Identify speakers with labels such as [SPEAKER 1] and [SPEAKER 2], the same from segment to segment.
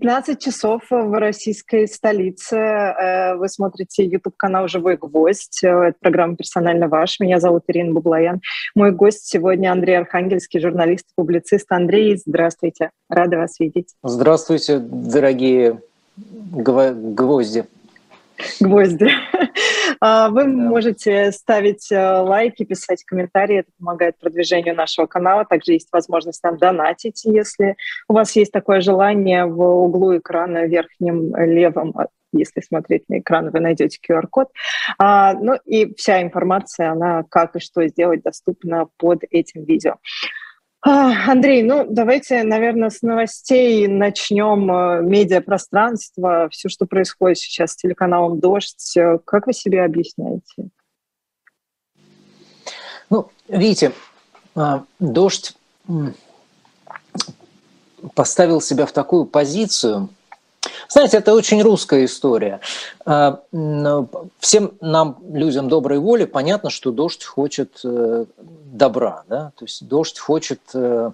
[SPEAKER 1] 15 часов в российской столице. Э, вы смотрите YouTube-канал «Живой гвоздь». Э, это программа «Персонально ваш». Меня зовут Ирина Бублаян. Мой гость сегодня Андрей Архангельский, журналист и публицист. Андрей, здравствуйте. Рада вас видеть.
[SPEAKER 2] Здравствуйте, дорогие гвозди.
[SPEAKER 1] Гвозди. А, вы можете ставить э, лайки, писать комментарии, это помогает продвижению нашего канала. Также есть возможность нам донатить, если у вас есть такое желание в углу экрана верхнем левом а, если смотреть на экран, вы найдете QR-код. А, ну и вся информация, она как и что сделать, доступна под этим видео. Андрей, ну давайте, наверное, с новостей начнем. Э, медиапространство, все, что происходит сейчас с телеканалом «Дождь». Э, как вы себе объясняете?
[SPEAKER 2] Ну, видите, а, «Дождь» поставил себя в такую позицию – знаете, это очень русская история. А, всем нам, людям доброй воли, понятно, что дождь хочет э, добра, да? то есть дождь хочет э,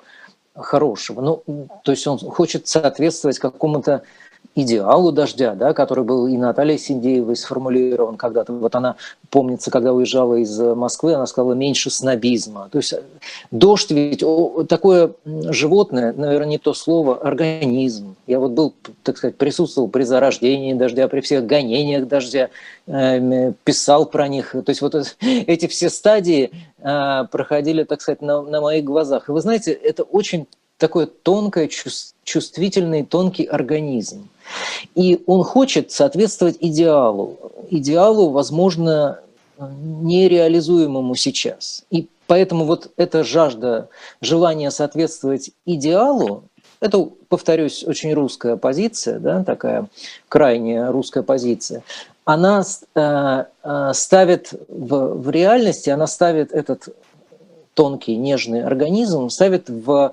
[SPEAKER 2] хорошего. Ну, то есть он хочет соответствовать какому-то идеалу дождя, да, который был и Натальей Синдеевой сформулирован когда-то. Вот она, помнится, когда уезжала из Москвы, она сказала «меньше снобизма». То есть э, дождь ведь такое животное, наверное, не то слово, организм. Я вот был, так сказать, присутствовал при зарождении дождя, при всех гонениях дождя, э, писал про них. То есть вот эти все стадии э, проходили, так сказать, на, на моих глазах. И вы знаете, это очень такой тонкий, чувствительный, тонкий организм. И он хочет соответствовать идеалу. Идеалу, возможно, нереализуемому сейчас. И поэтому вот эта жажда, желание соответствовать идеалу, это, повторюсь, очень русская позиция, да, такая крайняя русская позиция, она э, э, ставит в, в реальности, она ставит этот тонкий, нежный организм, ставит в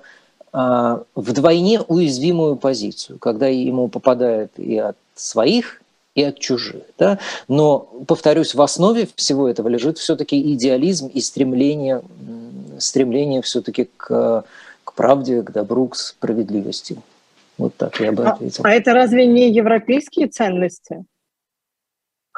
[SPEAKER 2] вдвойне уязвимую позицию, когда ему попадает и от своих, и от чужих. Да? Но, повторюсь, в основе всего этого лежит все-таки идеализм и стремление, стремление все-таки к, к правде, к добру, к справедливости. Вот так я бы ответил.
[SPEAKER 1] А, а это разве не европейские ценности?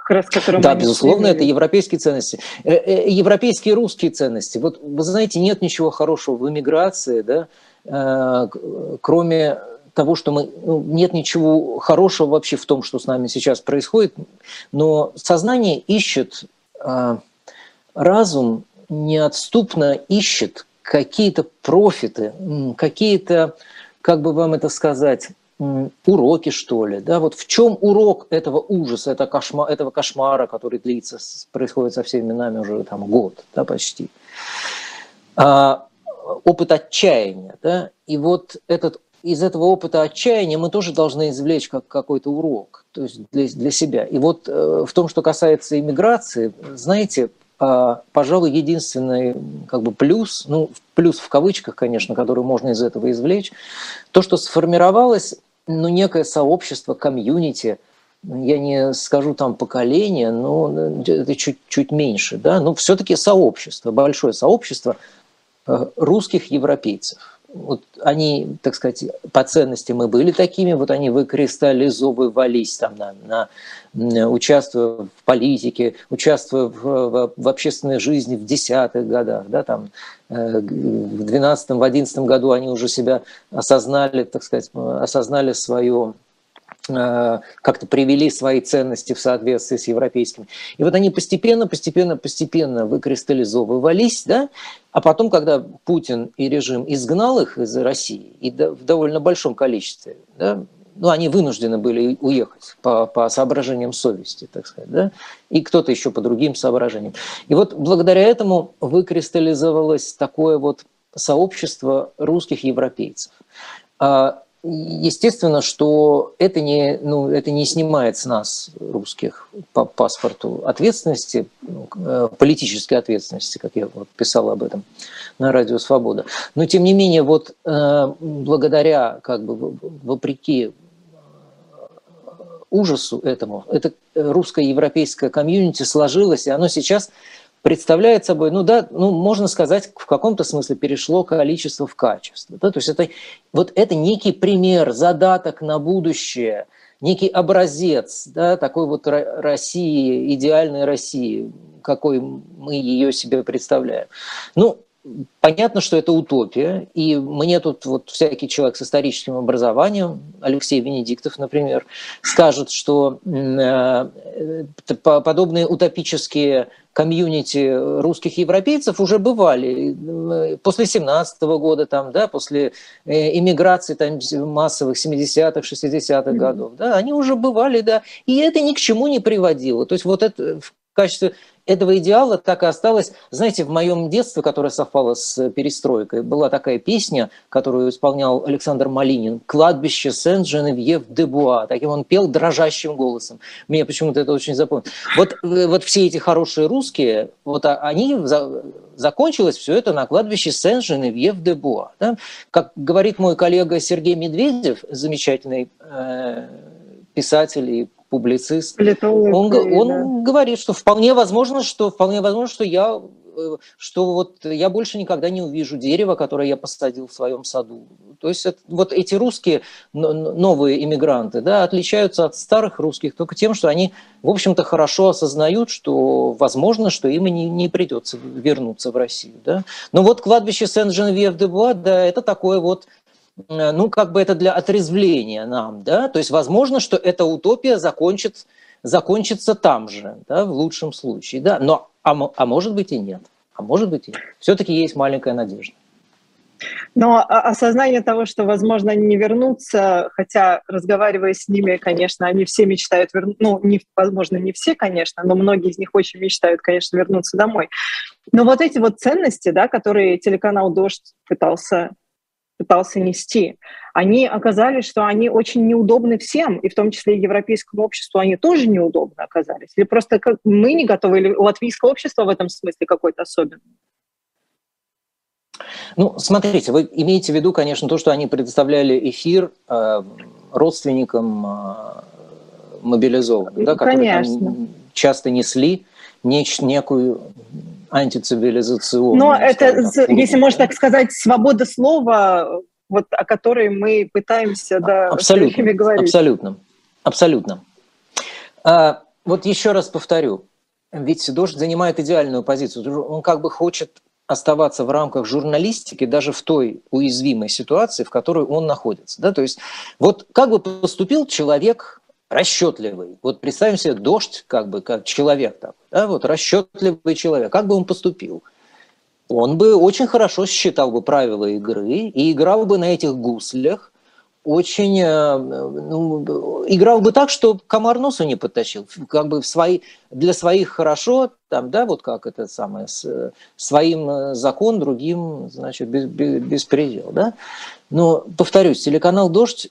[SPEAKER 2] как раз которым Да, безусловно, это европейские ценности. Э, э, европейские русские ценности. Вот вы знаете, нет ничего хорошего в эмиграции, да, кроме того, что мы, ну, нет ничего хорошего вообще в том, что с нами сейчас происходит, но сознание ищет, э, разум неотступно ищет какие-то профиты, какие-то, как бы вам это сказать, уроки, что ли, да, вот в чем урок этого ужаса, этого кошмара, этого кошмара, который длится, происходит со всеми нами уже там год, да, почти. А, опыт отчаяния. Да? И вот этот, из этого опыта отчаяния мы тоже должны извлечь как какой-то урок то есть для, для себя. И вот э, в том, что касается иммиграции, знаете, э, пожалуй, единственный как бы плюс, ну, плюс в кавычках, конечно, который можно из этого извлечь, то, что сформировалось ну, некое сообщество, комьюнити, я не скажу там поколение, но это чуть-чуть меньше, да, но все-таки сообщество, большое сообщество – Э, русских европейцев. Вот они, так сказать, по ценности мы были такими, вот они выкристаллизовывались там, на, на, участвуя в политике, участвуя в, в, в общественной жизни в десятых годах, да, там, э, в двенадцатом, в одиннадцатом году они уже себя осознали, так сказать, осознали свое Э, как-то привели свои ценности в соответствии с европейскими. И вот они постепенно, постепенно, постепенно выкристаллизовывались, да, а потом, когда Путин и режим изгнал их из России, и в довольно большом количестве, да, ну, они вынуждены были уехать по, по соображениям совести, так сказать, да, и кто-то еще по другим соображениям. И вот благодаря этому выкристаллизовалось такое вот сообщество русских европейцев. А Естественно, что это не, ну, это не снимает с нас, русских, по паспорту ответственности, ну, э, политической ответственности, как я вот писал об этом на Радио Свобода. Но, тем не менее, вот э, благодаря, как бы, вопреки э, ужасу этому, это русское европейское комьюнити сложилось, и оно сейчас представляет собой, ну да, ну можно сказать, в каком-то смысле перешло количество в качество. Да? То есть это, вот это некий пример, задаток на будущее, некий образец да, такой вот России, идеальной России, какой мы ее себе представляем. Ну, Понятно, что это утопия, и мне тут вот всякий человек с историческим образованием, Алексей Венедиктов, например, скажет, что э, подобные утопические комьюнити русских европейцев уже бывали э, после 17 года, там, да, после э, иммиграции там, массовых 70-х, 60-х годов. Да, они уже бывали, да, и это ни к чему не приводило. То есть вот это в качестве этого идеала так и осталось. Знаете, в моем детстве, которое совпало с перестройкой, была такая песня, которую исполнял Александр Малинин «Кладбище Сен-Женевьев-де-Буа». Таким он пел дрожащим голосом. Мне почему-то это очень запомнилось. Вот, э, вот все эти хорошие русские, вот а, они закончилось все это на кладбище Сен-Женевьев-де-Буа. Да? Как говорит мой коллега Сергей Медведев, замечательный э, писатель и публицист, он, он да. говорит, что вполне возможно, что вполне возможно, что я э, что вот я больше никогда не увижу дерева, которое я посадил в своем саду. То есть это, вот эти русские новые иммигранты да, отличаются от старых русских только тем, что они, в общем-то, хорошо осознают, что возможно, что им и не, не придется вернуться в Россию. Да. Но вот кладбище Сен-Женевьев-де-Буа, да, это такое вот ну, как бы это для отрезвления нам, да, то есть возможно, что эта утопия закончит, закончится там же, да, в лучшем случае, да, но, а, а может быть и нет, а может быть и нет. Все-таки есть маленькая надежда.
[SPEAKER 1] Но осознание того, что, возможно, они не вернутся, хотя, разговаривая с ними, конечно, они все мечтают вернуться, ну, не, возможно, не все, конечно, но многие из них очень мечтают, конечно, вернуться домой. Но вот эти вот ценности, да, которые телеканал «Дождь» пытался пытался нести, они оказались, что они очень неудобны всем, и в том числе и европейскому обществу они тоже неудобны оказались. Или просто как мы не готовы, или латвийское общество в этом смысле какое-то особенное?
[SPEAKER 2] Ну, смотрите, вы имеете в виду, конечно, то, что они предоставляли эфир э, родственникам э, мобилизованных, да, которые там часто несли неч, некую антицивилизационную.
[SPEAKER 1] Но это, так, если можно так сказать, свобода слова, вот о которой мы пытаемся да,
[SPEAKER 2] абсолютно, говорить. Абсолютно, абсолютно. А, вот еще раз повторю, ведь Дождь занимает идеальную позицию. Он как бы хочет оставаться в рамках журналистики даже в той уязвимой ситуации, в которой он находится. Да? То есть вот как бы поступил человек расчетливый. Вот представим себе дождь, как бы, как человек там, да, вот расчетливый человек. Как бы он поступил? Он бы очень хорошо считал бы правила игры и играл бы на этих гуслях, очень э, ну, играл бы так, что комар носу не подтащил, как бы в свои, для своих хорошо, там, да, вот как это самое, с, своим э, закон, другим, значит, без, без, беспредел, да. Но, повторюсь, телеканал «Дождь»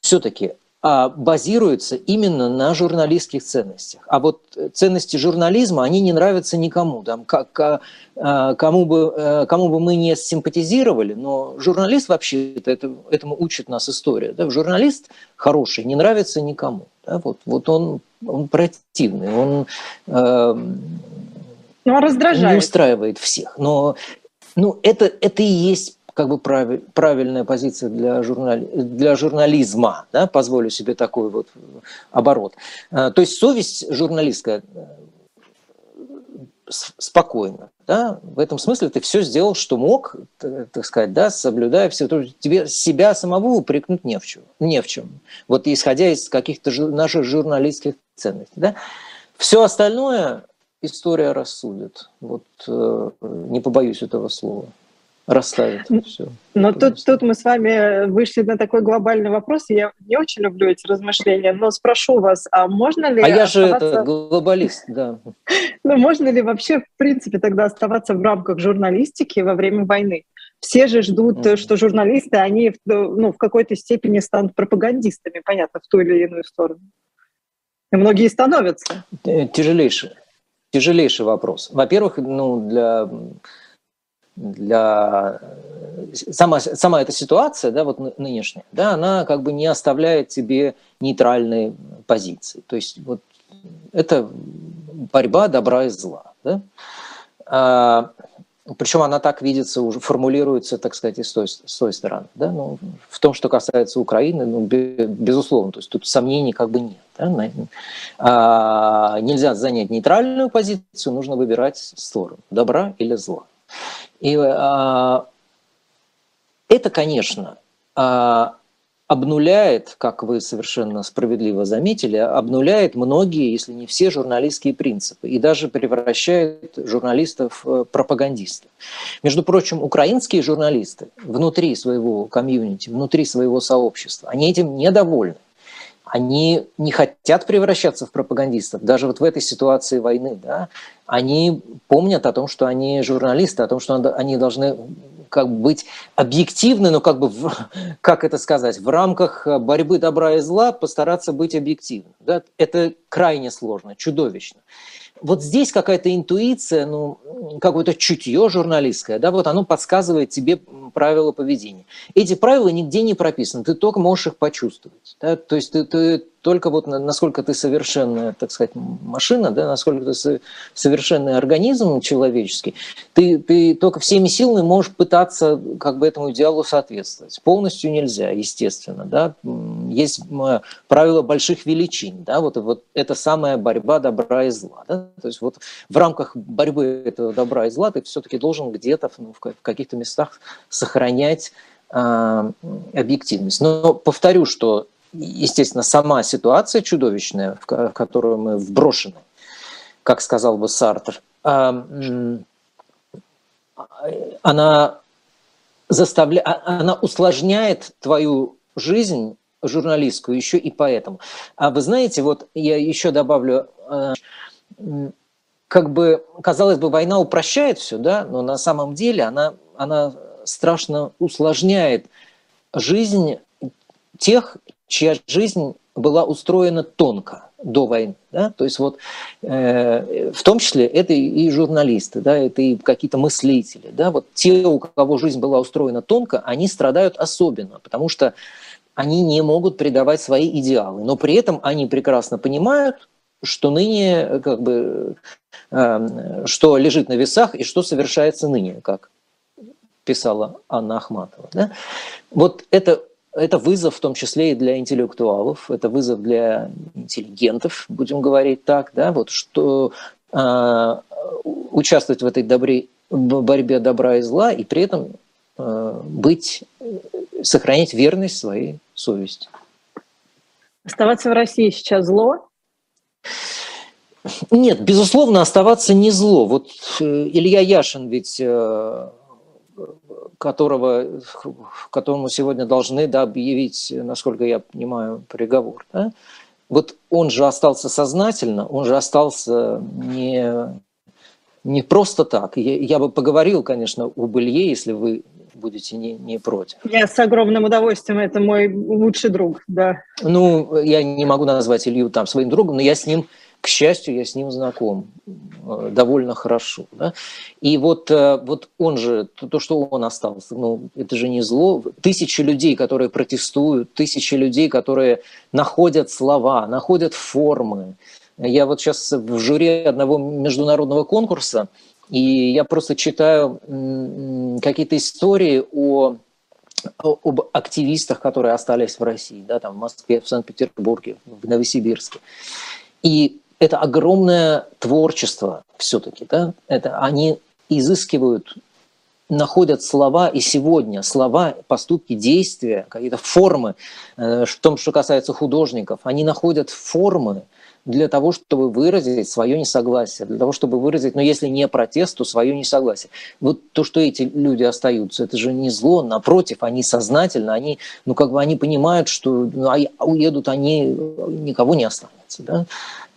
[SPEAKER 2] все-таки базируется именно на журналистских ценностях. А вот ценности журнализма, они не нравятся никому. Там, как, а, кому, бы, э, кому бы мы не симпатизировали, но журналист вообще это, этому учит нас история. Да? Журналист хороший не нравится никому. Да? Вот, вот он, он противный, он, э,
[SPEAKER 1] а раздражает.
[SPEAKER 2] не устраивает всех. Но ну, это, это и есть как бы правиль, правильная позиция для, журнали, для журнализма, да, позволю себе такой вот оборот. А, то есть совесть журналистская э, спокойно. Да? В этом смысле ты все сделал, что мог, так сказать, да, соблюдая все. Тебе себя самого упрекнуть не в чем. Не в чем. Вот исходя из каких-то наших журналистских ценностей. Да? Все остальное история рассудит. Вот э, не побоюсь этого слова расставит все.
[SPEAKER 1] Но тут, тут мы с вами вышли на такой глобальный вопрос. Я не очень люблю эти размышления, но спрошу вас, а можно ли...
[SPEAKER 2] А я же это глобалист, да.
[SPEAKER 1] Ну, можно ли вообще, в принципе, тогда оставаться в рамках журналистики во время войны? Все же ждут, mm. что журналисты, они ну, в какой-то степени станут пропагандистами, понятно, в ту или иную сторону. И многие становятся.
[SPEAKER 2] Э, тяжелейший, тяжелейший вопрос. Во-первых, ну, для для сама, сама эта ситуация, да, вот нынешняя, да, она как бы не оставляет тебе нейтральной позиции. То есть вот это борьба добра и зла. Да? А, причем она так видится, уже формулируется, так сказать, и с той, с той стороны. Да? Ну, в том, что касается Украины, ну, безусловно, то есть тут сомнений как бы нет. Да? А, нельзя занять нейтральную позицию, нужно выбирать сторону, добра или зла. И а, это, конечно, а, обнуляет, как вы совершенно справедливо заметили, обнуляет многие, если не все, журналистские принципы и даже превращает журналистов в пропагандистов. Между прочим, украинские журналисты внутри своего комьюнити, внутри своего сообщества, они этим недовольны. Они не хотят превращаться в пропагандистов, даже вот в этой ситуации войны. Да? Они помнят о том, что они журналисты, о том, что они должны как бы быть объективны, но как бы, в, как это сказать, в рамках борьбы добра и зла постараться быть объективным. Да? Это крайне сложно, чудовищно. Вот здесь какая-то интуиция, ну, какое-то чутье журналистское, да, вот оно подсказывает тебе правила поведения. Эти правила нигде не прописаны, ты только можешь их почувствовать. Да? То есть ты, ты только вот насколько ты совершенная, так сказать, машина, да, насколько ты совершенный организм человеческий, ты, ты только всеми силами можешь пытаться как бы этому идеалу соответствовать. Полностью нельзя, естественно. Да? Есть правила больших величин. Да? Вот, вот это самая борьба добра и зла. Да? То есть вот в рамках борьбы этого добра и зла ты все-таки должен где-то ну, в каких-то местах сохранять э, объективность. Но повторю, что естественно, сама ситуация чудовищная, в которую мы вброшены, как сказал бы Сартер, а, она заставляет, а, она усложняет твою жизнь журналистскую еще и поэтому. А вы знаете, вот я еще добавлю, а, как бы, казалось бы, война упрощает все, да, но на самом деле она, она страшно усложняет жизнь тех, чья жизнь была устроена тонко до войны. Да? То есть вот э, в том числе это и журналисты, да, это и какие-то мыслители. Да? Вот те, у кого жизнь была устроена тонко, они страдают особенно, потому что они не могут предавать свои идеалы. Но при этом они прекрасно понимают, что ныне, как бы, э, что лежит на весах и что совершается ныне, как писала Анна Ахматова. Да? Вот это это вызов в том числе и для интеллектуалов, это вызов для интеллигентов, будем говорить так, да, вот что э, участвовать в этой добре, борьбе добра и зла и при этом э, быть, сохранять верность своей совести.
[SPEAKER 1] Оставаться в России сейчас зло?
[SPEAKER 2] Нет, безусловно, оставаться не зло. Вот э, Илья Яшин ведь э, которого, которому сегодня должны да, объявить, насколько я понимаю, приговор. Да? Вот он же остался сознательно, он же остался не, не просто так. Я, я бы поговорил, конечно, об Илье, если вы будете не, не против.
[SPEAKER 1] Я с огромным удовольствием, это мой лучший друг, да.
[SPEAKER 2] Ну, я не могу назвать Илью там своим другом, но я с ним к счастью, я с ним знаком э, довольно хорошо. Да? И вот, э, вот он же, то, что он остался, ну, это же не зло. Тысячи людей, которые протестуют, тысячи людей, которые находят слова, находят формы. Я вот сейчас в жюри одного международного конкурса, и я просто читаю какие-то истории о об активистах, которые остались в России, да, там в Москве, в Санкт-Петербурге, в Новосибирске. И это огромное творчество все-таки, да? Это они изыскивают, находят слова, и сегодня слова, поступки, действия, какие-то формы, э, в том, что касается художников, они находят формы для того, чтобы выразить свое несогласие, для того, чтобы выразить, ну, если не протест, то свое несогласие. Вот то, что эти люди остаются, это же не зло, напротив, они сознательно, они, ну, как бы они понимают, что ну, а уедут они, никого не останется, да?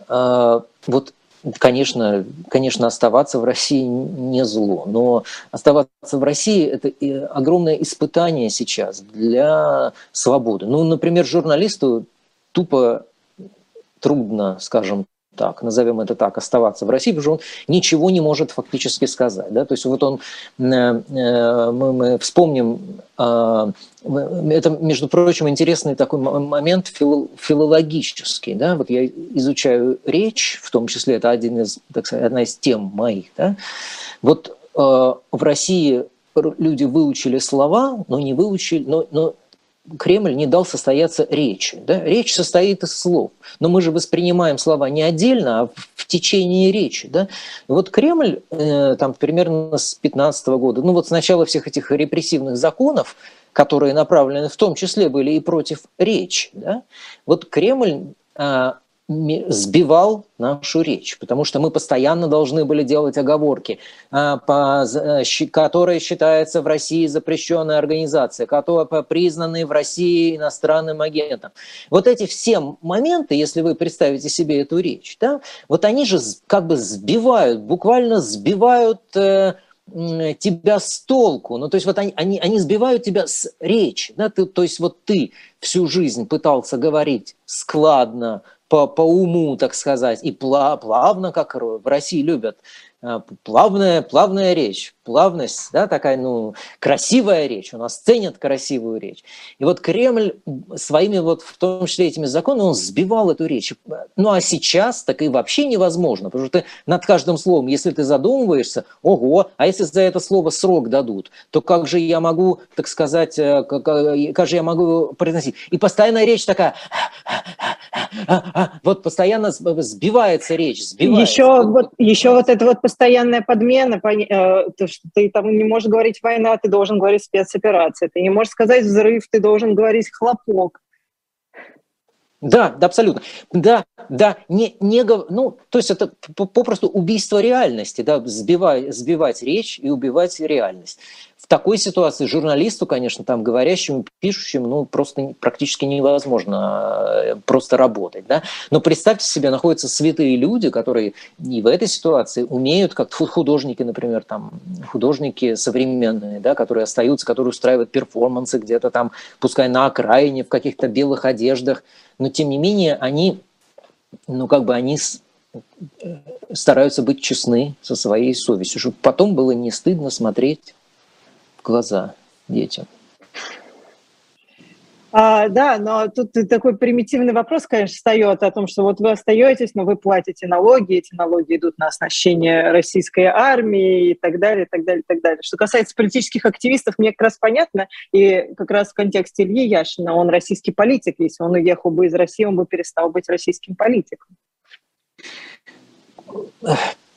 [SPEAKER 2] А, вот конечно, конечно, оставаться в России не зло, но оставаться в России – это огромное испытание сейчас для свободы. Ну, например, журналисту тупо трудно, скажем так, назовем это так, оставаться в России, потому что он ничего не может фактически сказать. Да? То есть вот он, э, э, мы, мы вспомним, э, это, между прочим, интересный такой момент филологический. Да? Вот я изучаю речь, в том числе это один из, так сказать, одна из тем моих. Да? Вот в России люди выучили слова, но не выучили, но, но Кремль не дал состояться речи. Да? Речь состоит из слов, но мы же воспринимаем слова не отдельно, а в течение речи. Да? Вот Кремль э, там примерно с 15 года, ну вот с начала всех этих репрессивных законов, которые направлены в том числе были и против речи, да? вот Кремль э, сбивал нашу речь, потому что мы постоянно должны были делать оговорки, а, э, которая считается в России запрещенной организацией, которая признаны в России иностранным агентом. Вот эти все моменты, если вы представите себе эту речь, да, вот они же как бы сбивают, буквально сбивают э, тебя с толку. Ну, то есть вот они, они, они сбивают тебя с речи. Да? Ты, то есть вот ты всю жизнь пытался говорить складно, по, по уму, так сказать, и плавно, как в России любят, э, плавная, плавная речь, плавность, да, такая, ну, красивая речь, у нас ценят красивую речь. И вот Кремль своими вот, в том числе этими законами, он сбивал эту речь. Ну, а сейчас так и вообще невозможно, потому что ты над каждым словом, если ты задумываешься, ого, а если за это слово срок дадут, то как же я могу, так сказать, э, как, э, как же я могу произносить? И постоянная речь такая, вот постоянно сбивается речь, сбивается.
[SPEAKER 1] Еще вот, еще вот эта вот постоянная подмена, э, то, что ты там не можешь говорить война, ты должен говорить спецоперация. Ты не можешь сказать взрыв, ты должен говорить хлопок.
[SPEAKER 2] Да, да, абсолютно. Да, да, не, не, ну, то есть это попросту убийство реальности, да, сбивать, сбивать речь и убивать реальность в такой ситуации журналисту, конечно, там говорящему, пишущему, ну, просто практически невозможно э, просто работать, да. Но представьте себе, находятся святые люди, которые и в этой ситуации умеют, как художники, например, там, художники современные, да, которые остаются, которые устраивают перформансы где-то там, пускай на окраине, в каких-то белых одеждах, но тем не менее они, ну, как бы они э, стараются быть честны со своей совестью, чтобы потом было не стыдно смотреть глаза детям.
[SPEAKER 1] А, да, но тут такой примитивный вопрос, конечно, встает о том, что вот вы остаетесь, но вы платите налоги, эти налоги идут на оснащение российской армии и так далее, и так далее, и так далее. Что касается политических активистов, мне как раз понятно, и как раз в контексте Ильи Яшина, он российский политик, если он уехал бы из России, он бы перестал быть российским политиком.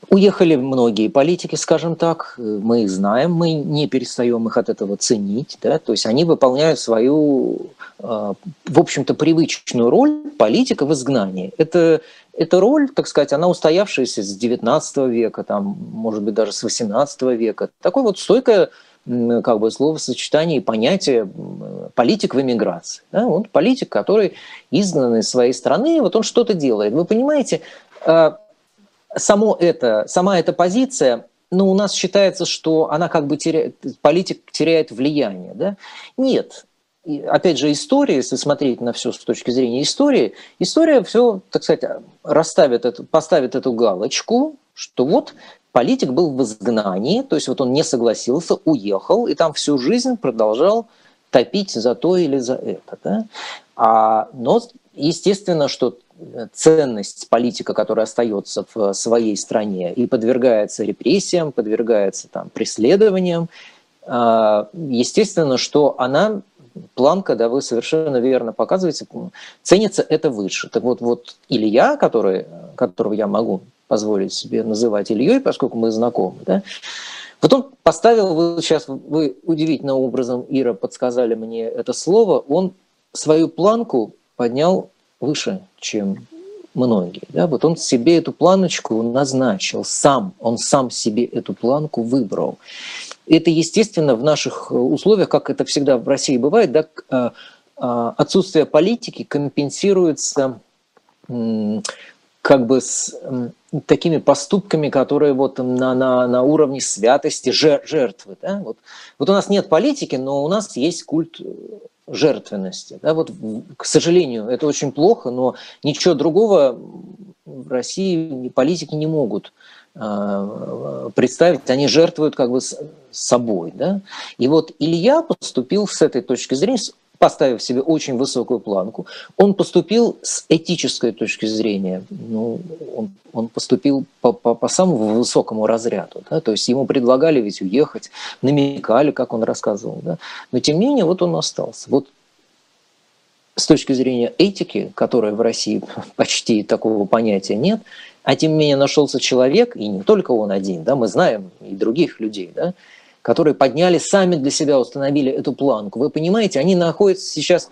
[SPEAKER 2] Уехали многие политики, скажем так, мы их знаем, мы не перестаем их от этого ценить, да, то есть они выполняют свою, а, в общем-то, привычную роль политика в изгнании. Это, эта роль, так сказать, она устоявшаяся с 19 века, там, может быть, даже с 18 века. Такое вот стойкое как бы словосочетание и понятие политик в эмиграции. Да? Вот политик, который изгнан из своей страны, вот он что-то делает. Вы понимаете, а, само это, сама эта позиция, ну, у нас считается, что она как бы теряет, политик теряет влияние, да? Нет. И, опять же, история, если смотреть на все с точки зрения истории, история все, так сказать, расставит это, поставит эту галочку, что вот политик был в изгнании, то есть вот он не согласился, уехал, и там всю жизнь продолжал топить за то или за это. Да? А, но естественно, что ценность политика, которая остается в своей стране и подвергается репрессиям, подвергается там, преследованиям, а, естественно, что она, планка, да, вы совершенно верно показываете, ценится это выше. Так вот, вот Илья, который, которого я могу позволить себе называть Ильей, поскольку мы знакомы, да, вот он поставил, вы сейчас вы удивительным образом, Ира, подсказали мне это слово, он свою планку поднял выше, чем многие. Да? Вот он себе эту планочку назначил сам, он сам себе эту планку выбрал. Это, естественно, в наших условиях, как это всегда в России бывает, да, а, а, отсутствие политики компенсируется как бы с такими поступками, которые вот на, на, на уровне святости жертвы. Да? Вот, вот у нас нет политики, но у нас есть культ жертвенности. Да, вот, к сожалению, это очень плохо, но ничего другого в России политики не могут э, представить, они жертвуют как бы собой. Да? И вот Илья поступил с этой точки зрения, поставив себе очень высокую планку, он поступил с этической точки зрения, ну, он, он поступил по, по, по самому высокому разряду, да? то есть ему предлагали ведь уехать, намекали, как он рассказывал, да? но тем не менее вот он остался. Вот с точки зрения этики, которая в России почти такого понятия нет, а тем не менее нашелся человек, и не только он один, да, мы знаем и других людей, да, которые подняли сами для себя, установили эту планку. Вы понимаете, они находятся сейчас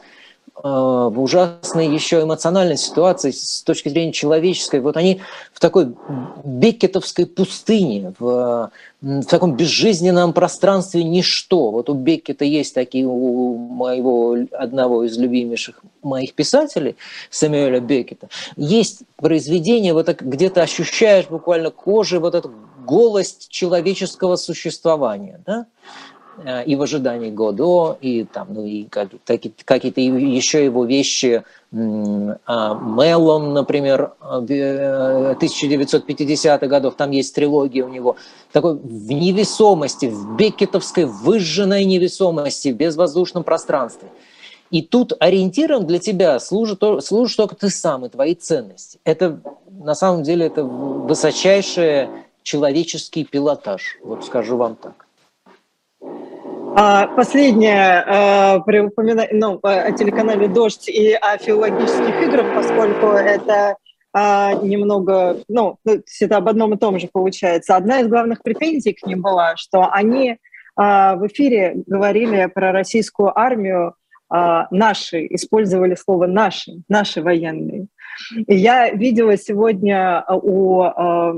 [SPEAKER 2] Э, в ужасной еще эмоциональной ситуации с точки зрения человеческой. Вот они в такой беккетовской пустыне, в, в таком безжизненном пространстве ничто. Вот у Беккета есть такие, у моего одного из любимейших моих писателей, Сэмюэля Беккета, есть произведение, вот где-то ощущаешь буквально кожей вот эту голость человеческого существования. Да? Э, и в ожидании Годо, и там, ну и какие-то еще его вещи, а, Мелон, например, 1950-х э, годов, там есть трилогия у него, такой в невесомости, в беккетовской выжженной невесомости, в безвоздушном пространстве. И тут ориентиром для тебя служит, служит только ты сам и твои ценности. Это на самом деле это высочайший человеческий пилотаж, вот скажу вам так.
[SPEAKER 1] А, последнее а, при упоминании ну, о телеканале «Дождь» и о филологических играх, поскольку это а, немного, ну, это об одном и том же получается. Одна из главных претензий к ним была, что они в эфире говорили про российскую армию наши, использовали слово наши, наши военные. Я видела сегодня а, у, а,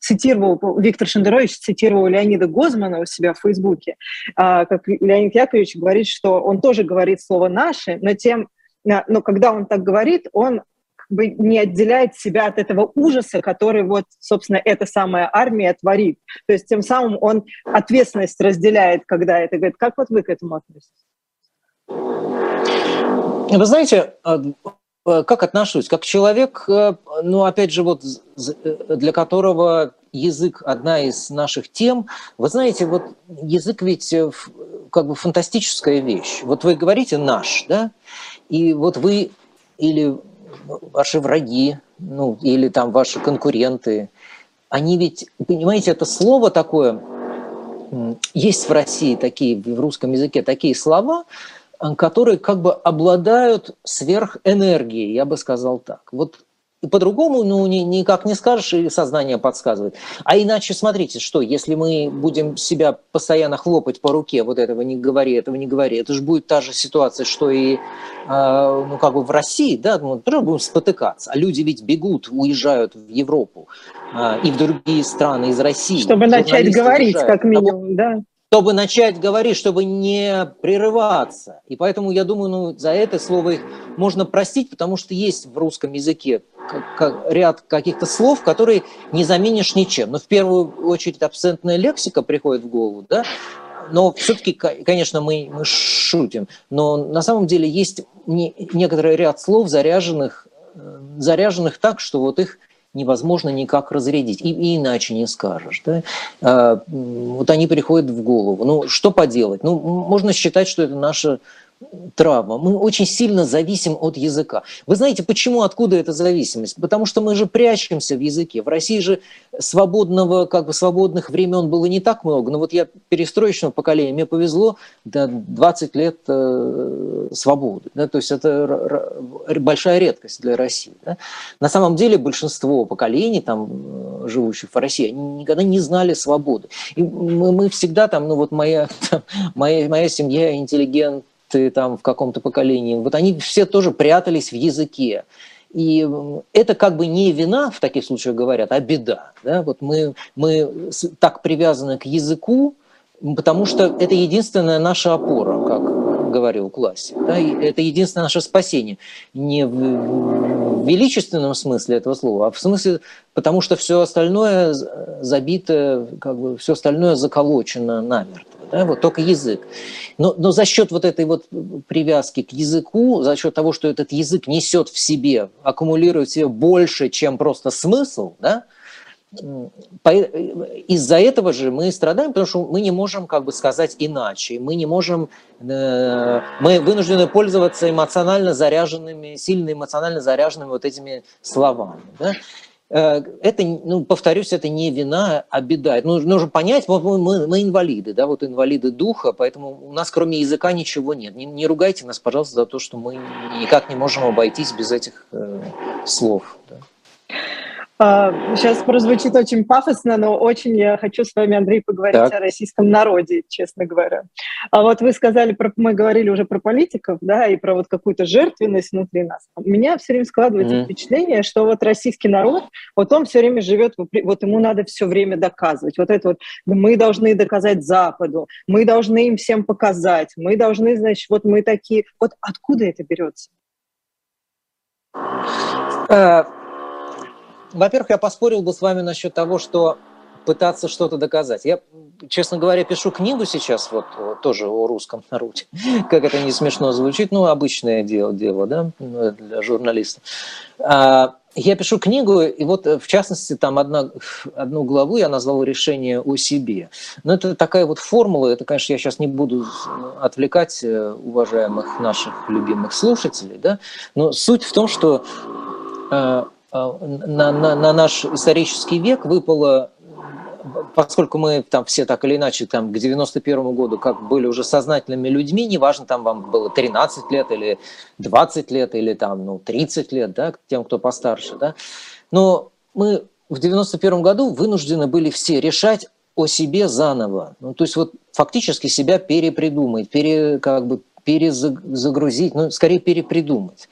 [SPEAKER 1] цитировал, Виктор Шендерович цитировал Леонида Гозмана у себя в Фейсбуке, а, как Леонид Яковлевич говорит, что он тоже говорит слово «наши», но, тем, но когда он так говорит, он бы не отделяет себя от этого ужаса, который вот, собственно, эта самая армия творит. То есть тем самым он ответственность разделяет, когда это говорит. Как вот вы к этому относитесь?
[SPEAKER 2] Вы знаете, Э, как отношусь? Как человек, э, ну, опять же, вот э, для которого язык одна из наших тем. Вы знаете, вот язык ведь как бы фантастическая вещь. Вот вы говорите «наш», да, и вот вы или ваши враги, ну, или там ваши конкуренты, они ведь, понимаете, это слово такое, есть в России такие, в русском языке такие слова, Э, которые как бы обладают сверхэнергией, я бы сказал так. Вот по-другому ну, ни, никак не скажешь, и сознание подсказывает. А иначе, смотрите, что, если мы будем себя постоянно хлопать по руке, вот этого не говори, этого не говори, это же будет та же ситуация, что и э, ну, как бы в России, да, мы тоже будем спотыкаться. А люди ведь бегут, уезжают в Европу э, и в другие страны из России.
[SPEAKER 1] Чтобы начать говорить, уезжают. как минимум, да
[SPEAKER 2] чтобы начать говорить, чтобы не прерываться. И поэтому я думаю, ну, за это слово их можно простить, потому что есть в русском языке ряд каких-то слов, которые не заменишь ничем. Но в первую очередь абсентная лексика приходит в голову, да, но все-таки, конечно, мы, мы шутим, но на самом деле есть не, некоторый ряд слов, заряженных, э, заряженных так, что вот их невозможно никак разрядить, и, и иначе не скажешь. Да? А, вот они приходят в голову. Ну, что поделать? Ну, можно считать, что это наша травма. Мы очень сильно зависим от языка. Вы знаете, почему, откуда эта зависимость? Потому что мы же прячемся в языке. В России же свободного, как бы свободных времен было не так много. Но вот я перестроечного поколения, мне повезло, да, 20 лет э, свободы. Да, то есть это большая редкость для России. Да. На самом деле большинство поколений, там, э, живущих в России, они никогда не знали свободы. И мы, мы всегда там, ну вот моя, там, моя, моя семья интеллигент, ты там в каком-то поколении, вот они все тоже прятались в языке. И это как бы не вина, в таких случаях говорят, а беда. Да? Вот мы, мы так привязаны к языку, потому что это единственная наша опора, как говорил классе. Да? Это единственное наше спасение. Не в величественном смысле этого слова, а в смысле, потому что все остальное забито, как бы все остальное заколочено намертво. Да, вот только язык. Но, но за счет вот этой вот привязки к языку, за счет того, что этот язык несет в себе, аккумулирует в себе больше, чем просто смысл, да, из-за этого же мы страдаем, потому что мы не можем как бы сказать иначе. Мы не можем, э, мы вынуждены пользоваться эмоционально заряженными, сильно эмоционально заряженными вот этими словами. Да? Э, это, ну, повторюсь, это не вина, а беда. Ну, нужно понять, мы, мы, мы инвалиды, да, вот инвалиды духа, поэтому у нас кроме языка ничего нет. Не, не ругайте нас, пожалуйста, за то, что мы никак не можем обойтись без этих э, слов. Да.
[SPEAKER 1] Сейчас прозвучит очень пафосно, но очень я хочу с вами, Андрей, поговорить так. о российском народе, честно говоря. А вот вы сказали, про, мы говорили уже про политиков, да, и про вот какую-то жертвенность внутри нас. У меня все время складывается mm-hmm. впечатление, что вот российский народ, вот он все время живет, вот ему надо все время доказывать. Вот это вот мы должны доказать Западу, мы должны им всем показать, мы должны, значит, вот мы такие. Вот откуда это берется?
[SPEAKER 2] Uh во-первых, я поспорил бы с вами насчет того, что пытаться что-то доказать. Я, честно говоря, пишу книгу сейчас, вот, вот тоже о русском народе. Как это не смешно звучит, ну, обычное дело, дело да, для журналиста. А, я пишу книгу, и вот, в частности, там одна, одну главу я назвал «Решение о себе». Но это такая вот формула, это, конечно, я сейчас не буду отвлекать э, уважаемых наших любимых слушателей, да, но суть в том, что э, на, на, на наш исторический век выпало поскольку мы там все так или иначе там к 91 году как были уже сознательными людьми, неважно, там вам было 13 лет или 20 лет или там, ну, 30 лет, да, тем, кто постарше, да, но мы в 91 году вынуждены были все решать о себе заново. Ну, то есть вот фактически себя перепридумать, пере, как бы перезагрузить, ну, скорее перепридумать.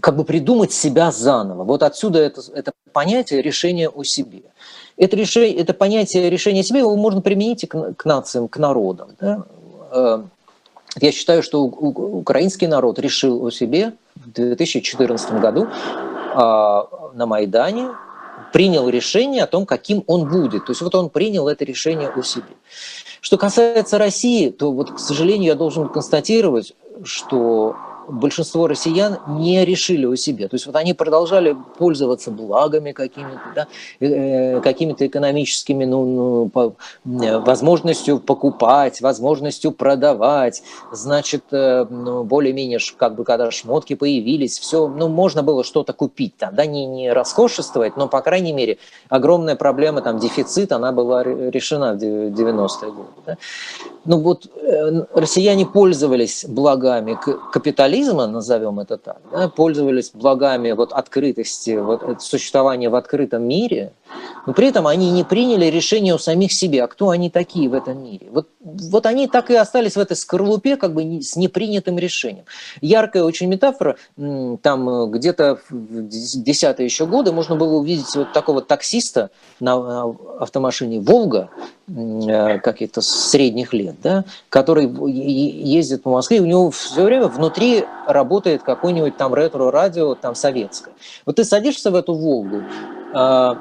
[SPEAKER 2] Как бы придумать себя заново. Вот отсюда это, это понятие решения о себе. Это, решение, это понятие решения о себе его можно применить и к, к нациям, к народам. Да? Э, я считаю, что украинский народ решил о себе в 2014 году а, на Майдане, принял решение о том, каким он будет. То есть вот он принял это решение о себе. Что касается России, то вот, к сожалению, я должен констатировать, что большинство россиян не решили о себе. То есть вот они продолжали пользоваться благами какими-то, да, э, какими-то экономическими, ну, ну, по, э, возможностью покупать, возможностью продавать. Значит, э, ну, более-менее, как бы, когда шмотки появились, все, ну, можно было что-то купить там, да, не, не роскошествовать, но, по крайней мере, огромная проблема, там, дефицит, она была решена в 90-е годы. Да. Ну, вот э, россияне пользовались благами капитализма, капитализма, назовем это так, да, пользовались благами вот открытости, вот э, существования в открытом мире, но при этом они не приняли решение у самих себе, а кто они такие в этом мире. Вот, вот они так и остались в этой скорлупе как бы с непринятым решением. Яркая очень метафора, там э, где-то в десятые еще годы можно было увидеть вот такого таксиста на автомашине «Волга», э, каких-то средних лет, да, который ездит по Москве, у него все время внутри работает какое-нибудь там ретро-радио, там советское. Вот ты садишься в эту «Волгу», а,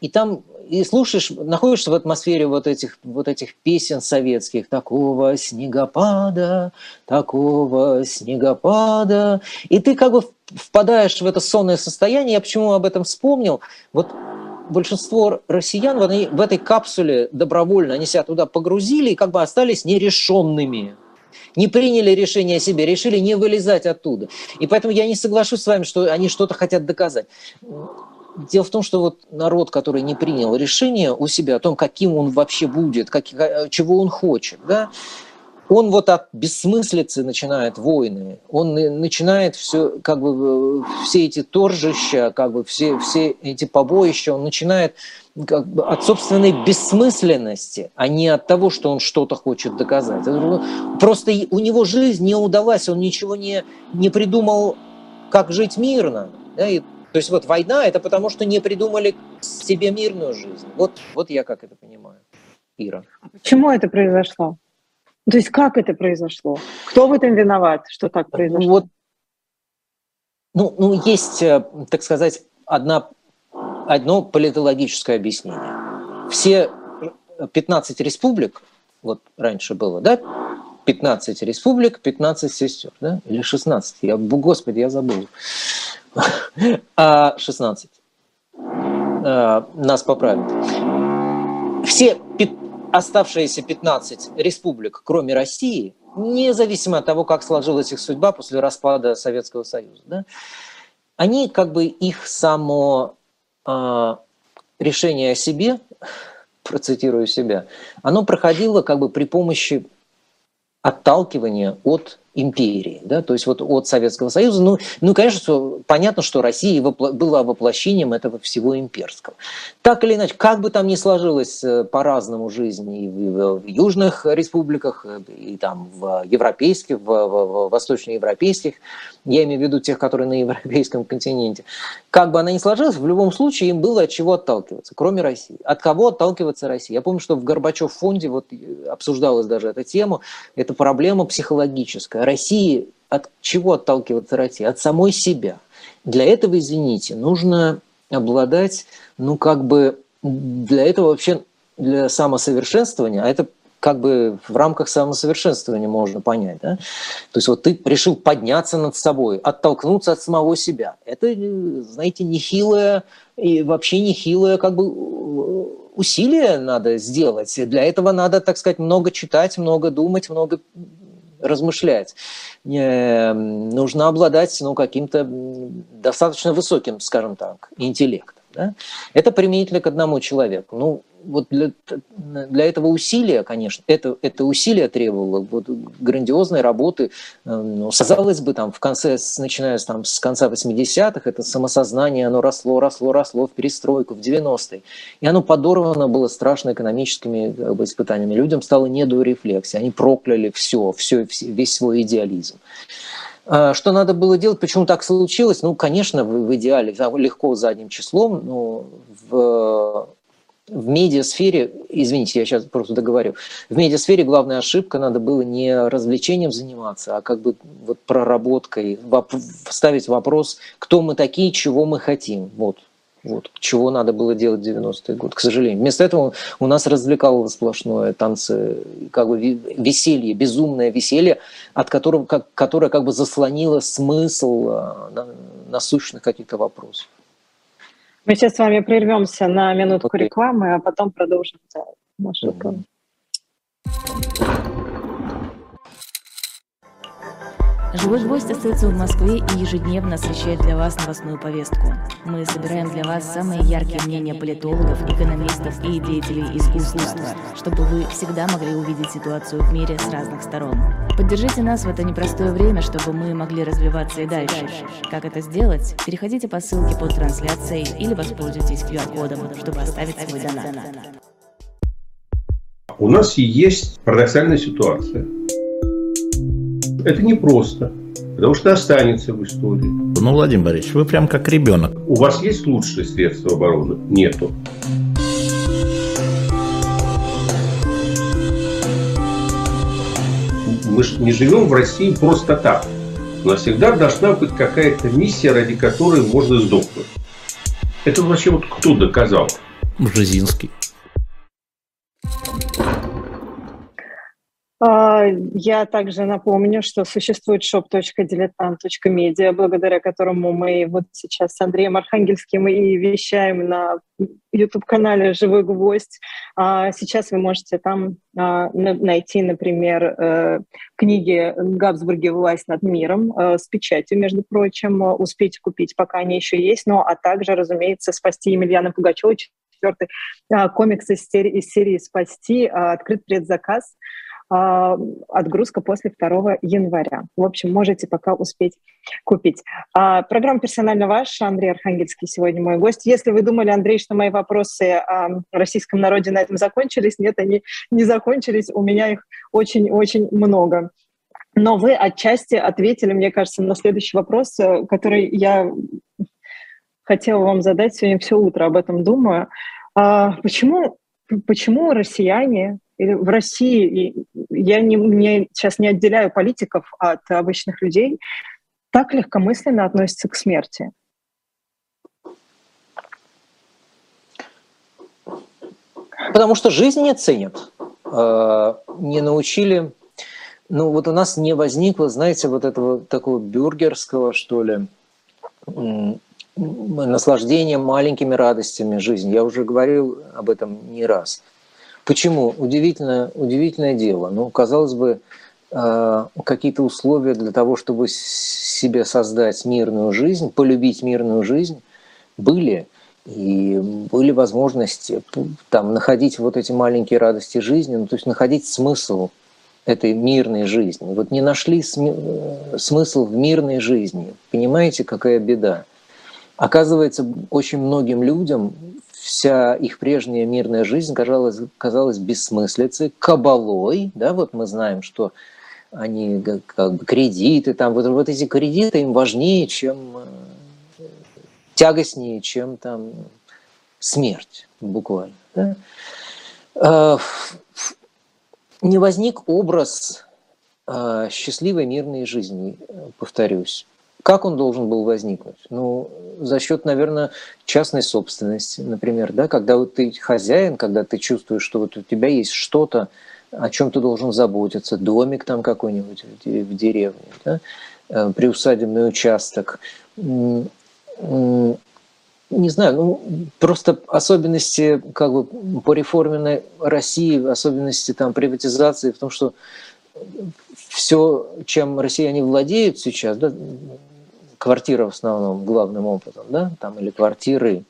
[SPEAKER 2] и там и слушаешь, находишься в атмосфере вот этих, вот этих песен советских, такого снегопада, такого снегопада, и ты как бы впадаешь в это сонное состояние. Я почему об этом вспомнил? Вот большинство россиян они в этой капсуле добровольно, они себя туда погрузили и как бы остались нерешенными не приняли решение о себе, решили не вылезать оттуда. И поэтому я не соглашусь с вами, что они что-то хотят доказать. Дело в том, что вот народ, который не принял решение у себя о том, каким он вообще будет, как, чего он хочет, да, он вот от бессмыслицы начинает войны, он начинает все, как бы, все эти торжища, как бы все, все эти побоища, он начинает как бы, от собственной бессмысленности, а не от того, что он что-то хочет доказать. Просто у него жизнь не удалась, он ничего не, не придумал, как жить мирно. Да, и то есть вот война – это потому, что не придумали себе мирную жизнь. Вот, вот я как это понимаю, Ира.
[SPEAKER 1] Почему это произошло? То есть как это произошло? Кто в этом виноват, что так ну произошло?
[SPEAKER 2] Вот, ну, ну, есть, э, так сказать, одна, одно политологическое объяснение. Все 15 республик вот раньше было, да, 15 республик, 15 сестер, да, или 16, я, господи, я забыл, а 16, а, нас поправят. Все оставшиеся 15 республик, кроме России, независимо от того, как сложилась их судьба после распада Советского Союза, да, они как бы их само э, решение о себе, процитирую себя, оно проходило как бы при помощи отталкивания от империи, да, то есть вот от Советского Союза. Ну, ну конечно, понятно, что Россия была воплощением этого всего имперского. Так или иначе, как бы там ни сложилось э, по-разному жизнь и в, южных республиках, э, и там в европейских, в, в, в восточноевропейских, я имею в виду тех, которые на европейском континенте, как бы она ни сложилась, в любом случае им было от чего отталкиваться, кроме России. От кого отталкиваться России? Я помню, что в Горбачев фонде вот э, обсуждалась даже эта тема, это проблема психологическая России от чего отталкиваться Россия? От самой себя. Для этого, извините, нужно обладать, ну, как бы, для этого вообще, для самосовершенствования, а это как бы в рамках самосовершенствования можно понять, да? То есть вот ты решил подняться над собой, оттолкнуться от самого себя. Это, знаете, нехилое и вообще нехилое как бы усилие надо сделать. Для этого надо, так сказать, много читать, много думать, много размышлять. Нужно обладать ну, каким-то достаточно высоким, скажем так, интеллектом. Да? Это применительно к одному человеку. Ну, вот для, для этого усилия, конечно, это, это усилие требовало вот, грандиозной работы. Э, ну, казалось бы, там, в конце, начиная с, там, с конца 80-х, это самосознание, оно росло, росло, росло в перестройку, в 90-е. И оно подорвано было страшно экономическими как бы, испытаниями. Людям стало не до рефлексии. Они прокляли все, все, весь свой идеализм. А, что надо было делать, почему так случилось? Ну, конечно, в, в идеале легко задним числом, но в в медиасфере, извините, я сейчас просто договорю, в медиасфере главная ошибка, надо было не развлечением заниматься, а как бы вот проработкой, ставить вопрос, кто мы такие, чего мы хотим. Вот, вот, чего надо было делать в 90-е годы, к сожалению. Вместо этого у нас развлекало сплошное танцы, как бы веселье, безумное веселье, от которого, как, которое как бы заслонило смысл а, насущных каких-то вопросов.
[SPEAKER 1] Мы сейчас с вами прервемся на минутку okay. рекламы, а потом продолжим наш разговор.
[SPEAKER 3] Живой гвоздь остается в Москве и ежедневно освещает для вас новостную повестку. Мы собираем для вас самые яркие мнения политологов, экономистов и деятелей искусства, чтобы вы всегда могли увидеть ситуацию в мире с разных сторон. Поддержите нас в это непростое время, чтобы мы могли развиваться и дальше. Как это сделать? Переходите по ссылке под трансляцией или воспользуйтесь QR-кодом, чтобы оставить свой донат.
[SPEAKER 4] У нас есть парадоксальная ситуация – это непросто, потому что останется в истории.
[SPEAKER 5] Ну, Владимир Борисович, вы прям как ребенок.
[SPEAKER 4] У вас есть лучшие средства обороны? Нету. Мы же не живем в России просто так. У нас всегда должна быть какая-то миссия, ради которой можно сдохнуть. Это вообще вот кто доказал?
[SPEAKER 5] Бжезинский.
[SPEAKER 1] Я также напомню, что существует shop.diletant.media, благодаря которому мы вот сейчас с Андреем Архангельским и вещаем на YouTube-канале «Живой гвоздь». А, сейчас вы можете там а, найти, например, э, книги Габсбурги «Власть над миром» э, с печатью, между прочим. Успейте купить, пока они еще есть. Ну, а также, разумеется, «Спасти Емельяна Пугачева», четвертый комикс серии, из серии «Спасти», открыт предзаказ – а, отгрузка после 2 января. В общем, можете пока успеть купить. А, программа «Персонально ваш». Андрей Архангельский сегодня мой гость. Если вы думали, Андрей, что мои вопросы о российском народе на этом закончились, нет, они не закончились. У меня их очень-очень много. Но вы отчасти ответили, мне кажется, на следующий вопрос, э, который я хотела вам задать сегодня все утро, об этом думаю. А, почему, почему россияне в России, я не, не, сейчас не отделяю политиков от обычных людей, так легкомысленно относятся к смерти?
[SPEAKER 2] Потому что жизнь не ценят. э, не научили, ну вот у нас не возникло, знаете, вот этого такого бюргерского, что ли, наслаждения маленькими радостями жизни. Я уже говорил об этом не раз. Почему? Удивительное, удивительное дело. Ну, казалось бы, э, какие-то условия для того, чтобы себе создать мирную жизнь, полюбить мирную жизнь, были. И были возможности там, находить вот эти маленькие радости жизни, ну, то есть находить смысл этой мирной жизни. Вот не нашли э, смысл в мирной жизни. Понимаете, какая беда? Оказывается, очень многим людям вся их прежняя мирная жизнь казалась, казалась бессмыслицей, кабалой. Да, вот мы знаем, что они как бы кредиты, там вот, вот эти кредиты им важнее, чем э, тягостнее, чем там смерть буквально. Да? Э, не возник образ э, счастливой мирной жизни, повторюсь. Как он должен был возникнуть? Ну, за счет, наверное, частной собственности, например, да, когда вот ты хозяин, когда ты чувствуешь, что вот у тебя есть что-то, о чем ты должен заботиться, домик там какой-нибудь в деревне, да, э, приусадебный участок, не знаю, ну, просто особенности как бы по реформенной России, особенности там приватизации в том, что все, чем россияне владеют сейчас, да, квартира в основном главным образом, да, там или квартиры,